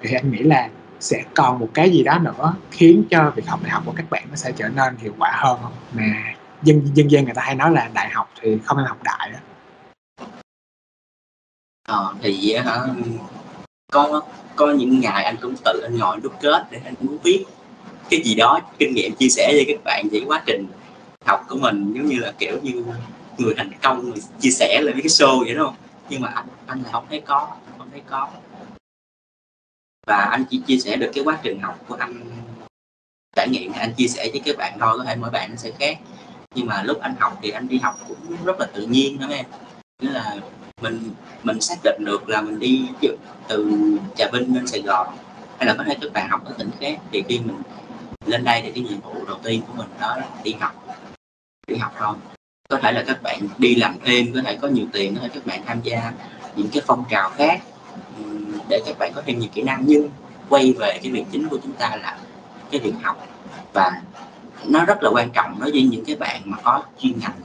thì anh nghĩ là sẽ còn một cái gì đó nữa khiến cho việc học đại học của các bạn nó sẽ trở nên hiệu quả hơn không? Mà dân dân gian người ta hay nói là đại học thì không nên học đại đó ờ, thì hả có có những ngày anh cũng tự anh ngồi đúc kết để anh muốn viết cái gì đó, kinh nghiệm chia sẻ với các bạn về quá trình học của mình. Giống như là kiểu như người thành công, người chia sẻ lại với cái show vậy đó nhưng mà anh anh là không thấy có không thấy có. Và anh chỉ chia sẻ được cái quá trình học của anh, trải nghiệm anh chia sẻ với các bạn thôi, có thể mỗi bạn nó sẽ khác. Nhưng mà lúc anh học thì anh đi học cũng rất là tự nhiên đó em. Nghĩa là mình mình xác định được là mình đi từ trà vinh lên sài gòn, hay là có thể các bạn học ở tỉnh khác, thì khi mình lên đây thì cái nhiệm vụ đầu tiên của mình đó là đi học. Đi học thôi. Có thể là các bạn đi làm thêm, có thể có nhiều tiền, có thể các bạn tham gia những cái phong trào khác để các bạn có thêm nhiều kỹ năng. Nhưng quay về cái việc chính của chúng ta là cái việc học. Và nó rất là quan trọng đối với những cái bạn mà có chuyên ngành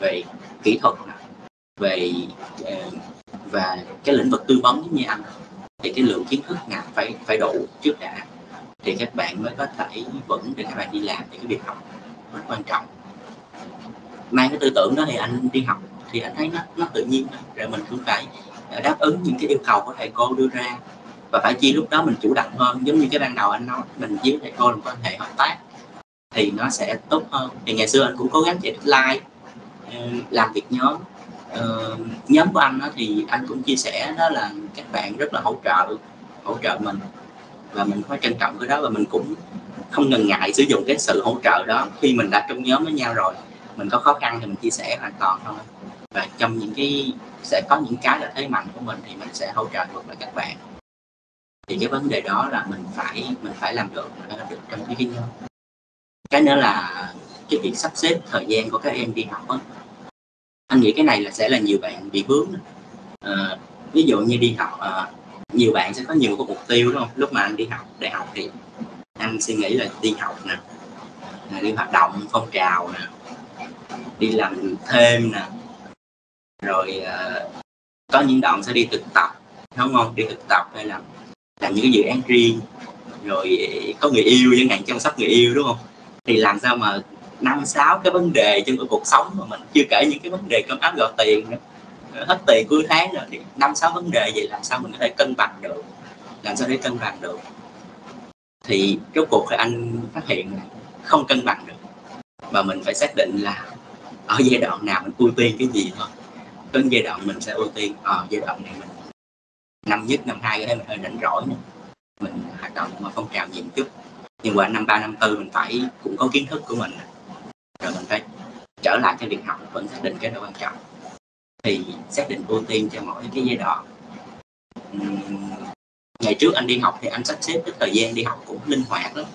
về kỹ thuật về ờ, và cái lĩnh vực tư vấn giống như anh, thì cái lượng kiến thức ngành phải phải đủ trước đã, thì các bạn mới có thể vững để các bạn đi làm thì cái việc học rất quan trọng. Mang cái tư tưởng đó thì anh đi học thì anh thấy nó nó tự nhiên rồi mình cũng phải ờ, đáp ứng những cái yêu cầu của thầy cô đưa ra. Và phải chi lúc đó mình chủ động hơn, giống như cái ban đầu anh nói, mình với thầy cô làm quan hệ hợp tác thì nó sẽ tốt hơn. Thì ngày xưa anh cũng cố gắng chạy deadline ờ, làm việc nhóm uh, nhóm của anh đó thì anh cũng chia sẻ đó là các bạn rất là hỗ trợ hỗ trợ mình. Và mình phải trân trọng cái đó và mình cũng không ngần ngại sử dụng cái sự hỗ trợ đó. Khi mình đã trong nhóm với nhau rồi mình có khó khăn thì mình chia sẻ hoàn toàn thôi. Và trong những cái sẽ có những cái là thế mạnh của mình thì mình sẽ hỗ trợ được với các bạn. Thì cái vấn đề đó là mình phải mình phải làm được phải làm được trong cái nhóm cái nữa là cái việc sắp xếp thời gian của các em đi học đó anh nghĩ cái này là sẽ là nhiều bạn bị vướng à, ờ, ví dụ như đi học à, nhiều bạn sẽ có nhiều cái mục tiêu đúng không? Lúc mà anh đi học đại học thì anh suy nghĩ là đi học nè à, đi hoạt động phong trào nè đi làm thêm nè. Rồi à, có những đoạn sẽ đi thực tập đúng không? Đi thực tập hay là làm những cái dự án riêng. Rồi có người yêu chẳng hạn chăm sóc người yêu đúng không? Thì làm sao mà năm sáu cái vấn đề trong cuộc sống mà mình chưa kể những cái vấn đề cơm áo gạo tiền nữa. Hết tiền cuối tháng rồi thì năm sáu vấn đề vậy làm sao mình có thể cân bằng được? Làm sao để cân bằng được? Thì rốt cuộc thì anh phát hiện là không cân bằng được. Mà mình phải xác định là ở giai đoạn nào mình ưu tiên cái gì thôi. Đến giai đoạn mình sẽ ưu tiên ở à, giai đoạn này mình năm nhất năm hai cái mình hơi rảnh rỗi nữa mình hoạt động mà phong trào nhiều chút. Nhưng qua năm ba năm tư mình phải cũng có kiến thức của mình rồi mình phải trở lại cho việc học vẫn xác định cái đó quan trọng. Thì xác định ưu tiên cho mỗi cái giai đoạn. Ngày trước anh đi học thì anh sắp xếp cái thời gian đi học cũng linh hoạt lắm.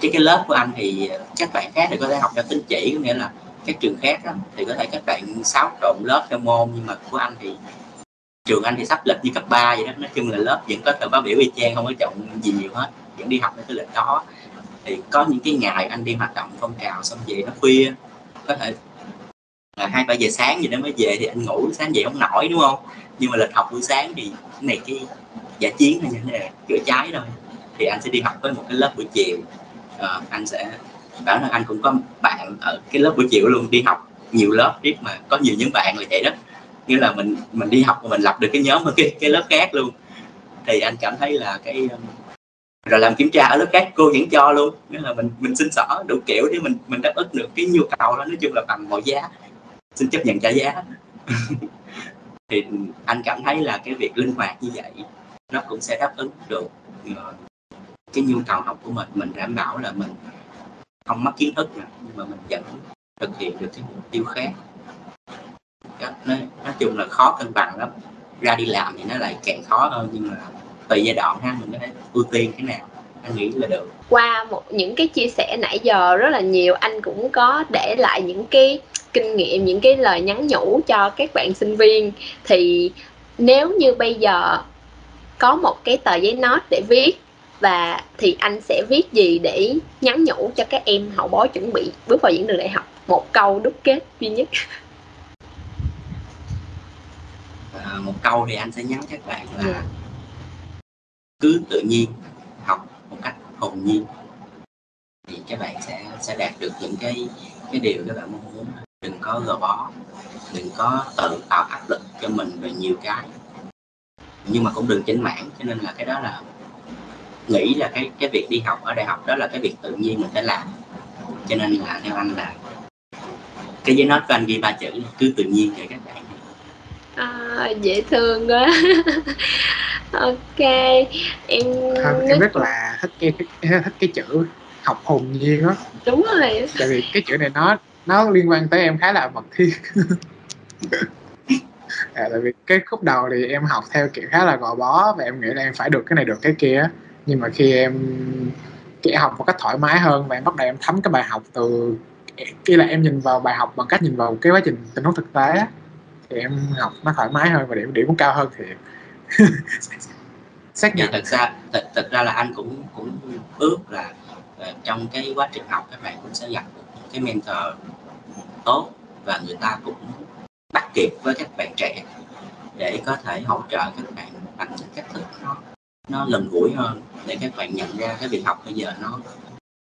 Cái cái lớp của anh thì các bạn khác thì có thể học theo tín chỉ có nghĩa là các trường khác đó, thì có thể các bạn xáo trộn lớp theo môn nhưng mà của anh thì trường anh thì sắp lịch như cấp 3 vậy đó. Nói chung là lớp vẫn có thời báo biểu y chang không có chọn gì nhiều hết. Vẫn đi học theo cái lịch đó thì có những cái ngày anh đi hoạt động phong trào xong về nó khuya có thể là hai ba giờ sáng gì đó mới về thì anh ngủ sáng dậy không nổi đúng không? Nhưng mà lịch học buổi sáng thì cái này cái giả chiến hay như thế này chữa cháy thôi. Thì anh sẽ đi học với một cái lớp buổi chiều. À, anh sẽ bảo là anh cũng có bạn ở cái lớp buổi chiều luôn đi học nhiều lớp biết mà có nhiều những bạn là vậy đó. Nghĩa là mình mình đi học mà mình lập được cái nhóm ở cái cái lớp khác luôn. Thì anh cảm thấy là cái um, rồi làm kiểm tra ở lớp khác cô vẫn cho luôn. Nghĩa là mình mình xin xỏ đủ kiểu để mình mình đáp ứng được cái nhu cầu đó nói chung là bằng mọi giá. Xin chấp nhận trả giá. Thì anh cảm thấy là cái việc linh hoạt như vậy nó cũng sẽ đáp ứng được ờ, cái nhu cầu học của mình. Mình đảm bảo là mình không mất kiến thức nữa, nhưng mà mình vẫn thực hiện được cái mục tiêu khác. Đó, nói, nói chung là khó cân bằng lắm. Ra đi làm thì nó lại càng khó hơn nhưng mà tùy giai đoạn ha mình có thể ưu tiên cái nào anh nghĩ là được. Qua một những cái chia sẻ nãy giờ rất là nhiều anh cũng có để lại những cái kinh nghiệm những cái lời nhắn nhủ cho các bạn sinh viên. Thì nếu như bây giờ có một cái tờ giấy note để viết và thì anh sẽ viết gì để nhắn nhủ cho các em hậu bối chuẩn bị bước vào giảng đường đại học? Một câu đúc kết duy nhất. À, một câu thì anh sẽ nhắn các bạn là yeah. Cứ tự nhiên học một cách hồn nhiên thì các bạn sẽ sẽ đạt được những cái cái điều các bạn mong muốn. Đừng có gò bó đừng có tự tạo áp lực cho mình về nhiều cái. Nhưng mà cũng đừng chỉnh mạng cho nên là cái đó là nghĩ là cái cái việc đi học ở đại học đó là cái việc tự nhiên mình phải làm. Cho nên là theo anh là cái giấy nốt của anh ghi ba chữ cứ tự nhiên cho các bạn. À, dễ thương quá. ok em không, em rất là thích cái, cái thích cái chữ học hồn nhiên đó đúng rồi. Tại vì cái chữ này nó nó liên quan tới em khá là mật thiết. À, tại vì cái khúc đầu thì em học theo kiểu khá là gò bó và em nghĩ là em phải được cái này được cái kia nhưng mà khi em khi em học một cách thoải mái hơn và em bắt đầu em thấm cái bài học từ khi là em nhìn vào bài học bằng cách nhìn vào cái quá trình tình huống thực tế thì em học nó thoải mái hơn và điểm điểm cũng cao hơn thì xác nhận. thật ra thật, thật ra là anh cũng cũng ước là uh, trong cái quá trình học các bạn cũng sẽ gặp được cái mentor tốt và người ta cũng bắt kịp với các bạn trẻ để có thể hỗ trợ các bạn bằng những cách thức nó nó gần gũi hơn để các bạn nhận ra cái việc học bây giờ nó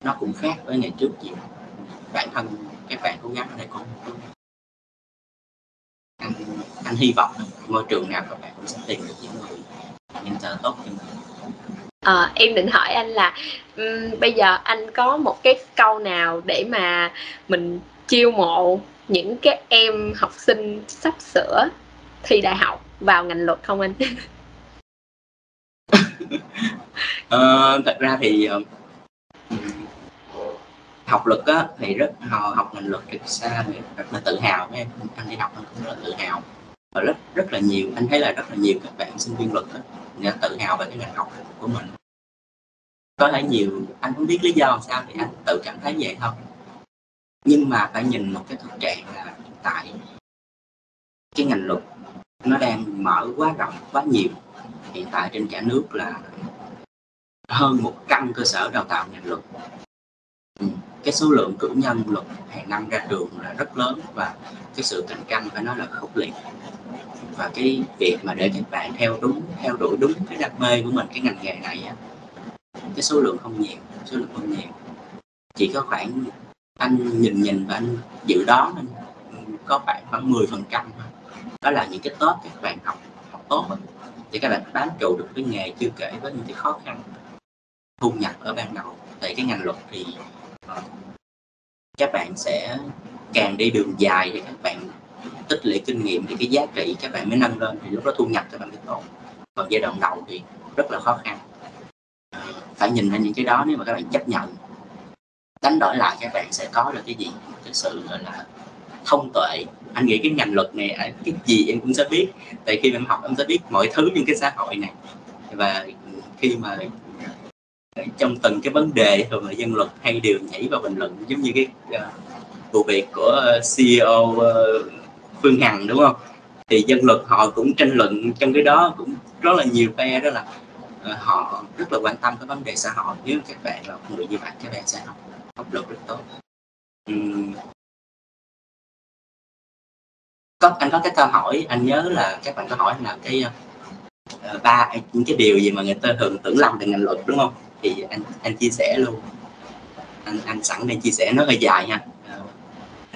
nó cũng khác với ngày trước nhiều. Bản thân các bạn cố gắng để anh, anh hy vọng môi trường nào các bạn cũng sẽ tìm được những người mentor tốt cho mình. À, em định hỏi anh là um, bây giờ anh có một cái câu nào để mà mình chiêu mộ những cái em học sinh sắp sửa thi đại học vào ngành luật không anh? Ờ, thật ra thì uh, học luật á thì rất họ học ngành luật rất xa thì rất là tự hào với em. Anh đi học anh cũng rất là tự hào và rất rất là nhiều anh thấy là rất là nhiều các bạn sinh viên luật đó, tự hào về cái ngành học của mình. Có thể nhiều anh không biết lý do sao thì anh tự cảm thấy vậy thôi. Nhưng mà phải nhìn một cái thực trạng là tại cái ngành luật nó đang mở quá rộng quá nhiều. Hiện tại trên cả nước là hơn một trăm cơ sở đào tạo ngành luật cái số lượng cử nhân luật hàng năm ra trường là rất lớn và cái sự cạnh tranh phải nói là khốc liệt. Và cái việc mà để các bạn theo đúng, theo đuổi đúng cái đam mê của mình, cái ngành nghề này á, cái số lượng không nhiều, số lượng không nhiều. Chỉ có khoảng anh nhìn nhìn và anh dự đoán anh có khoảng khoảng 10 phần trăm đó là những cái tốt các bạn học học tốt thì các bạn bám trụ được với nghề chưa kể với những cái khó khăn thu nhập ở ban đầu. Tại cái ngành luật thì các bạn sẽ càng đi đường dài thì các bạn tích lũy kinh nghiệm thì cái giá trị các bạn mới nâng lên. Thì lúc đó thu nhập các bạn mới tốt. Còn giai đoạn đầu thì rất là khó khăn. À, phải nhìn ra những cái đó nếu mà các bạn chấp nhận. Đánh đổi lại các bạn sẽ có được cái gì? Cái sự gọi là thông tuệ. Anh nghĩ cái ngành luật này à, cái gì em cũng sẽ biết. Tại khi em học, em sẽ biết mọi thứ những cái xã hội này. Và khi mà trong từng cái vấn đề thường là dân luật hay đều nhảy vào bình luận giống như cái uh, vụ việc của à, CEO uh, à, Phương Hằng đúng không? Thì dân luật họ cũng tranh luận trong cái đó cũng rất là nhiều phe đó là uh, họ rất là quan tâm cái vấn đề xã hội nếu các bạn là người như vậy các bạn sẽ học học luật rất tốt. Uhm. có anh có cái câu hỏi anh nhớ là các bạn có hỏi là cái uh, ba những cái điều gì mà người ta thường tưởng lầm về ngành luật đúng không? Thì anh anh chia sẻ luôn. Anh anh sẵn đây chia sẻ nó hơi dài nha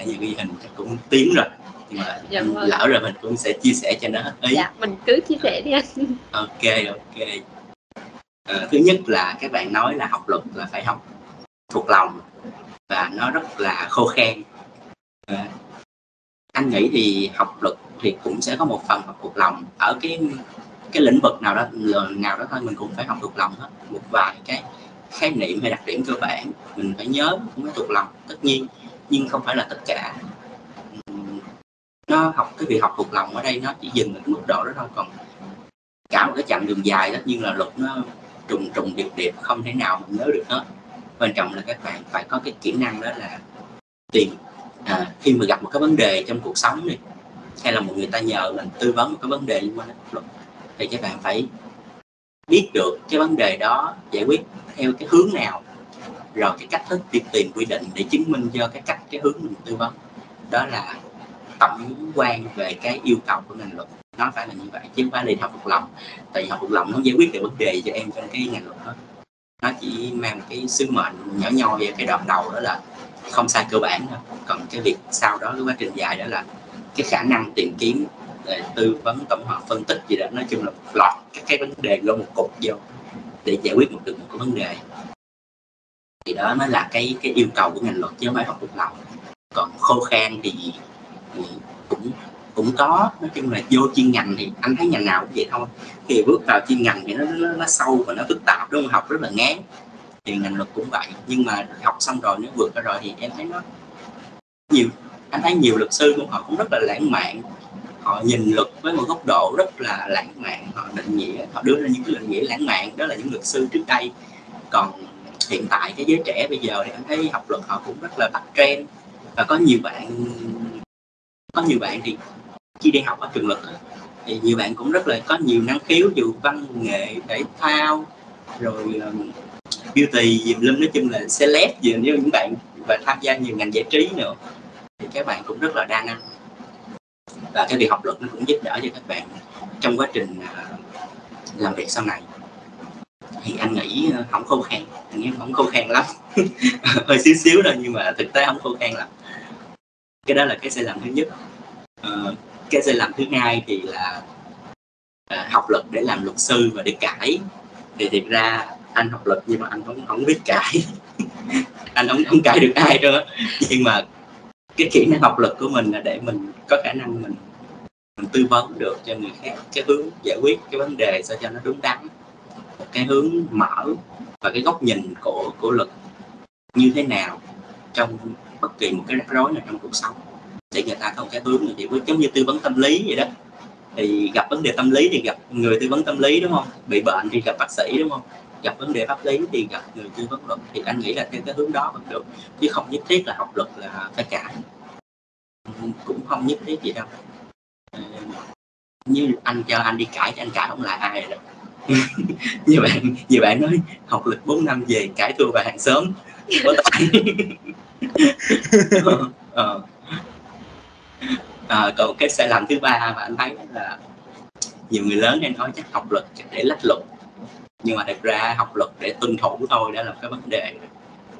uh, như ghi hình cũng tiếng rồi nhưng mà dạ, vâng. lỡ rồi mình cũng sẽ chia sẻ cho nó ý. Dạ mình cứ chia sẻ đi anh. Ok ok. À, thứ nhất là các bạn nói là học luật là phải học thuộc lòng và nó rất là khô khan. À, anh nghĩ thì học luật thì cũng sẽ có một phần học thuộc lòng ở cái cái lĩnh vực nào đó nào đó thôi mình cũng phải học thuộc lòng hết. Một vài cái khái niệm hay đặc điểm cơ bản mình phải nhớ cũng phải thuộc lòng tất nhiên nhưng không phải là tất cả. Nó học cái việc học thuộc lòng ở đây nó chỉ dừng ở cái mức độ đó thôi còn cả một cái chặng đường dài tất nhiên là luật nó trùng trùng điệp điệp không thể nào mình nhớ được hết. Quan trọng là các bạn phải có cái kỹ năng đó là tìm à, khi mà gặp một cái vấn đề trong cuộc sống này hay là một người ta nhờ mình tư vấn một cái vấn đề liên quan đến luật thì các bạn phải biết được cái vấn đề đó, giải quyết theo cái hướng nào, rồi cái cách thức tìm tìm quy định để chứng minh cho cái cách, cái hướng mình tư vấn. Đó là tổng quan về cái yêu cầu của ngành luật. Nó phải là như vậy, chứ không phải là học thuộc lòng. Tại vì học thuộc lòng nó giải quyết được vấn đề cho em trong cái ngành luật đó. Nó chỉ mang cái sứ mệnh nhỏ nhoi về cái đoạn đầu, đó là không sai cơ bản thôi. Còn cái việc sau đó, cái quá trình dài đó là cái khả năng tìm kiếm tư vấn tổng hợp phân tích gì đó. Nói chung là một loạt các cái vấn đề gom một cục vô để giải quyết một được một cái vấn đề. Thì đó mới là cái cái yêu cầu của ngành luật chứ không phải học thuộc lòng. Còn khô khan thì, thì cũng cũng có. Nói chung là vô chuyên ngành thì anh thấy ngành nào cũng vậy thôi. Khi bước vào chuyên ngành thì nó, nó, nó sâu và nó phức tạp đúng không? Học rất là ngán. Thì ngành luật cũng vậy. Nhưng mà học xong rồi nếu vượt ra rồi thì em thấy nó nhiều anh thấy nhiều luật sư của họ cũng rất là lãng mạn họ nhìn luật với một góc độ rất là lãng mạn họ định nghĩa họ đưa ra những cái định nghĩa lãng mạn đó là những luật sư trước đây. Còn hiện tại cái giới trẻ bây giờ thì anh thấy học luật họ cũng rất là bắt trend. Và có nhiều bạn có nhiều bạn thì khi đi học ở trường luật thì nhiều bạn cũng rất là có nhiều năng khiếu dù văn nghệ thể thao rồi um, beauty dùm lum nói chung là celeb gì như những bạn và tham gia nhiều ngành giải trí nữa thì các bạn cũng rất là đa năng và cái việc học luật nó cũng giúp đỡ cho các bạn trong quá trình à, làm việc sau này. Thì anh nghĩ à, không khô khan, anh nghĩ không khô khan lắm. Hơi xíu xíu thôi, nhưng mà thực tế không khô khan lắm. Cái đó là cái sai lầm thứ nhất. Ờ, cái sai lầm thứ hai thì là à, học luật để làm luật sư và để cãi. Thì thiệt ra anh học luật nhưng mà anh không không biết cãi. Anh không không cãi được ai đâu. Nhưng mà cái kỹ năng học lực của mình là để mình có khả năng mình mình tư vấn được cho người khác, cái hướng giải quyết cái vấn đề sao cho nó đúng đắn, cái hướng mở và cái góc nhìn của của lực như thế nào trong bất kỳ một cái rắc rối nào trong cuộc sống. Để người ta có một cái hướng như vậy giống như tư vấn tâm lý vậy đó. Thì gặp vấn đề tâm lý thì gặp người tư vấn tâm lý, đúng không? Bị bệnh thì gặp bác sĩ, đúng không? Gặp vấn đề pháp lý thì gặp người tư vấn luật thì anh nghĩ là theo cái hướng đó vẫn được. Chứ không nhất thiết là học luật là phải cãi. Cũng không nhất thiết gì đâu. Như anh cho anh đi cãi thì anh cãi không lại ai rồi nhiều bạn nhiều bạn nói học lực 4 năm về cãi thua bà hàng xóm. Có tại ờ. à, còn cái sai lầm thứ ba mà anh thấy là nhiều người lớn hay nói chắc học luật để lách luật nhưng mà thật ra học luật để tuân thủ thôi đã là cái vấn đề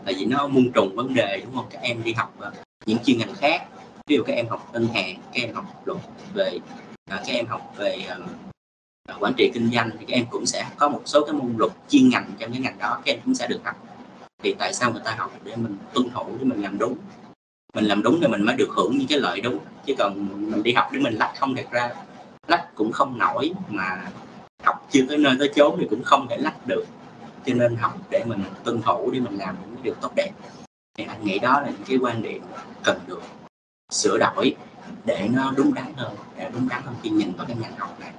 tại vì nó muôn trùng vấn đề đúng không? Các em đi học à, những chuyên ngành khác. Ví dụ các em học ngân hàng các em học luật về à, các em học về à, à, quản trị kinh doanh thì các em cũng sẽ có một số cái môn luật chuyên ngành trong cái ngành đó các em cũng sẽ được học. Thì tại sao người ta học để mình tuân thủ để mình làm đúng? Mình làm đúng thì mình mới được hưởng những cái lợi đúng. Chứ còn mình đi học để mình lách không thật ra lách cũng không nổi mà học chưa tới nơi tới chốn thì cũng không thể lách được. Cho nên học để mình tuân thủ, để mình làm những điều tốt đẹp. Thì anh nghĩ đó là những cái quan điểm cần được sửa đổi để nó đúng đắn hơn, để đúng đắn hơn khi nhìn vào cái ngành học này.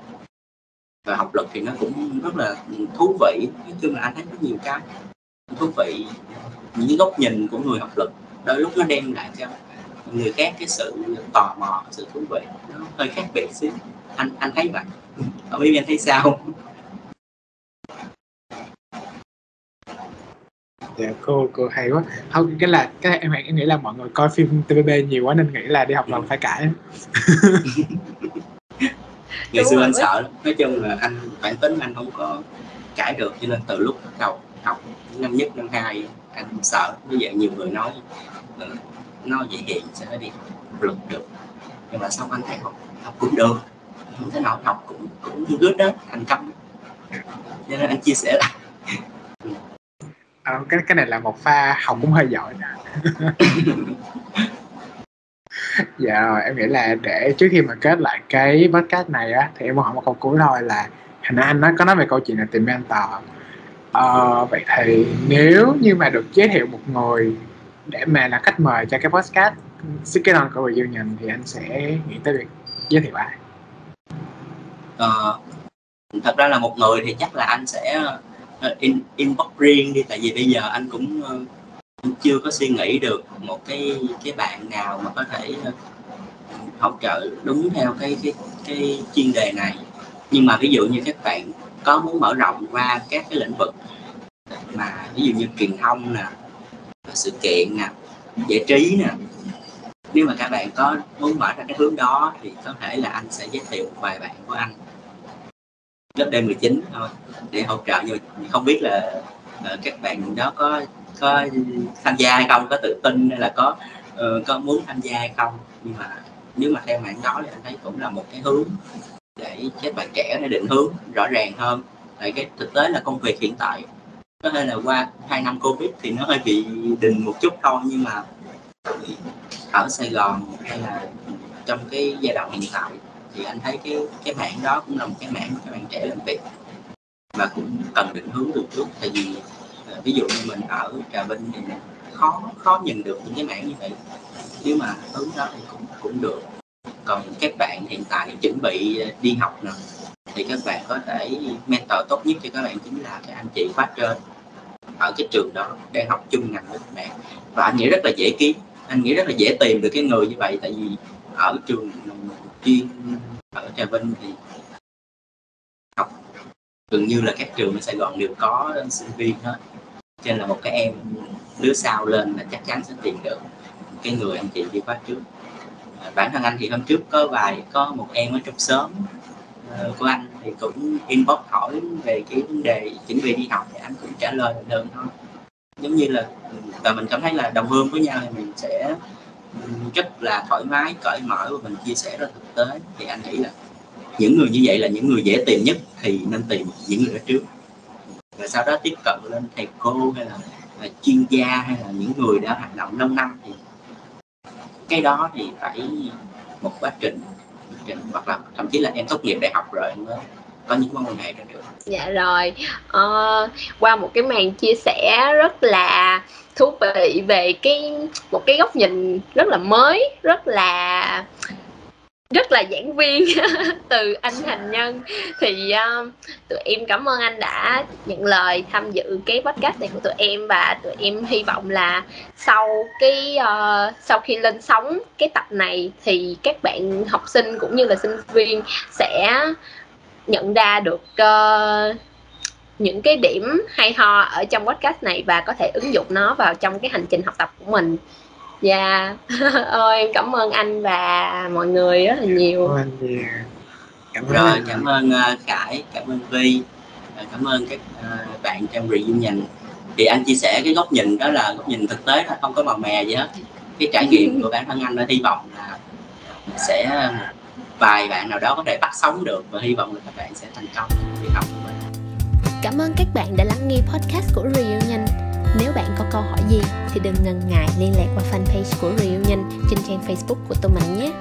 Và học luật thì nó cũng rất là thú vị. Nói chung là anh thấy có nhiều cái thú vị. Những góc nhìn của người học luật đôi lúc nó đem lại cho người khác cái sự tò mò, sự thú vị. Nó hơi khác biệt xíu. Anh anh thấy vậy không biết anh thấy sao? Dạ cô cô hay quá. Không cái là cái em em nghĩ là mọi người coi phim TVB nhiều quá nên nghĩ là đi học lần phải cãi. Ngày xưa anh sợ nói chung là anh bản tính anh không có cãi được cho nên từ lúc bắt đầu học năm nhất năm hai anh sợ. Như vậy nhiều người nói ừ, nó vậy hiện sẽ đi luật được. Nhưng mà sau anh thấy học học cũng được không thể nào học cũng cũng good đó thành công. Cho nên anh chia sẻ lại. À, cái cái này là một pha học cũng hơi giỏi nè. Dạ rồi em nghĩ là để trước khi mà kết lại cái podcast này á thì em muốn hỏi một câu cuối thôi là hình anh nó có nói về câu chuyện là tìm mentor. Ờ, vậy thì nếu như mà được giới thiệu một người để mà là khách mời cho cái podcast Secret on của Reunion thì anh sẽ nghĩ tới việc giới thiệu ai? Uh, thật ra là một người thì chắc là anh sẽ ờ, in, inbox riêng đi tại vì bây giờ anh cũng uh, chưa có suy nghĩ được một cái cái bạn nào mà có thể uh, hỗ trợ đúng theo cái cái cái chuyên đề này. Nhưng mà ví dụ như các bạn có muốn mở rộng qua các cái lĩnh vực mà ví dụ như truyền thông nè sự kiện nè giải trí nè nếu mà các bạn có muốn mở ra cái hướng đó thì có thể là anh sẽ giới thiệu một vài bạn của anh. Lớp D19 thôi để hỗ trợ nhưng không biết là uh, các bạn đó có có tham gia hay không có tự tin hay là có uh, có muốn tham gia hay không. Nhưng mà nếu mà theo mạng đó thì anh thấy cũng là một cái hướng để các bạn trẻ để định hướng rõ ràng hơn. Tại cái thực tế là công việc hiện tại có thể là qua hai năm covid thì nó hơi bị đình một chút thôi nhưng mà ở Sài Gòn hay là trong cái giai đoạn hiện tại, thì anh thấy cái cái mảng đó cũng là một cái mảng mà các bạn trẻ làm việc và cũng cần định hướng từ trước. Tại vì ờ, ví dụ như mình ở Trà Vinh thì khó khó nhìn được những cái mảng như vậy. Nếu mà hướng đó thì cũng cũng được. Còn các bạn hiện tại chuẩn bị đi học nè, thì các bạn có thể mentor tốt nhất cho các bạn chính là các anh chị khóa trên ở cái trường đó, đang học chung ngành với các bạn. Và anh nghĩ rất là dễ kiếm anh nghĩ rất là dễ tìm được cái người như vậy, tại vì ở trường chuyên ở Trà Vinh thì học gần như là các trường ở Sài Gòn đều có sinh viên hết. Cho nên là một cái em đứa sau lên là chắc chắn sẽ tìm được cái người anh chị đi khóa trước. À, bản thân anh thì hôm trước có vài có một em ở trong xóm ờ, của anh thì cũng inbox hỏi về cái vấn đề chuẩn bị đi học thì anh cũng trả lời đơn thôi giống như là và mình cảm thấy là đồng hương với nhau thì mình sẽ rất là thoải mái cởi mở và mình chia sẻ ra thực tế. Thì anh nghĩ là những người như vậy là những người dễ tìm nhất thì nên tìm những người ở trước. Và sau đó tiếp cận lên thầy cô hay là, là chuyên gia hay là những người đã hoạt động lâu năm thì cái đó thì phải một quá trình, trình hoặc là thậm chí là em tốt nghiệp đại học rồi mới có những mối quan hệ đó được dạ rồi. À, qua một cái màn chia sẻ rất là thú vị về cái một cái góc nhìn rất là mới rất là rất là giảng viên từ anh thành nhân. Thì uh, tụi em cảm ơn anh đã nhận lời tham dự cái podcast này của tụi em và tụi em hy vọng là sau cái uh, sau khi lên sóng cái tập này thì các bạn học sinh cũng như là sinh viên sẽ nhận ra được uh, những cái điểm hay ho ở trong podcast này và có thể ứng dụng nó vào trong cái hành trình học tập của mình. Dạ. Yeah. ôi em cảm ơn anh và mọi người rất là nhiều. Cảm ơn nhiều. Cảm ơn. rồi cảm ơn uh, khải cảm ơn vi cảm ơn các uh, bạn trong reunion thì anh chia sẻ cái góc nhìn đó là góc nhìn thực tế là không có màu mè gì hết. Cái trải nghiệm của bản thân anh đã hy vọng là sẽ vài bạn nào đó có thể bắt sống được và hy vọng là các bạn sẽ thành công việc học của mình Cảm ơn các bạn đã lắng nghe podcast của Reunion. Nếu bạn có câu hỏi gì thì đừng ngần ngại liên lạc qua fanpage của Reunion trên trang Facebook của tụi mình nhé.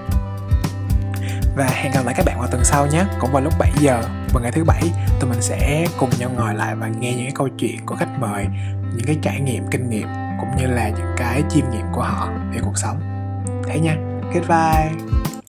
Và hẹn gặp lại các bạn vào tuần sau nhé, cũng vào lúc 7 giờ vào ngày thứ bảy tụi mình sẽ cùng nhau ngồi lại và nghe những cái câu chuyện của khách mời, những cái trải nghiệm, kinh nghiệm cũng như là những cái chiêm nghiệm của họ về cuộc sống. Thế nha, goodbye.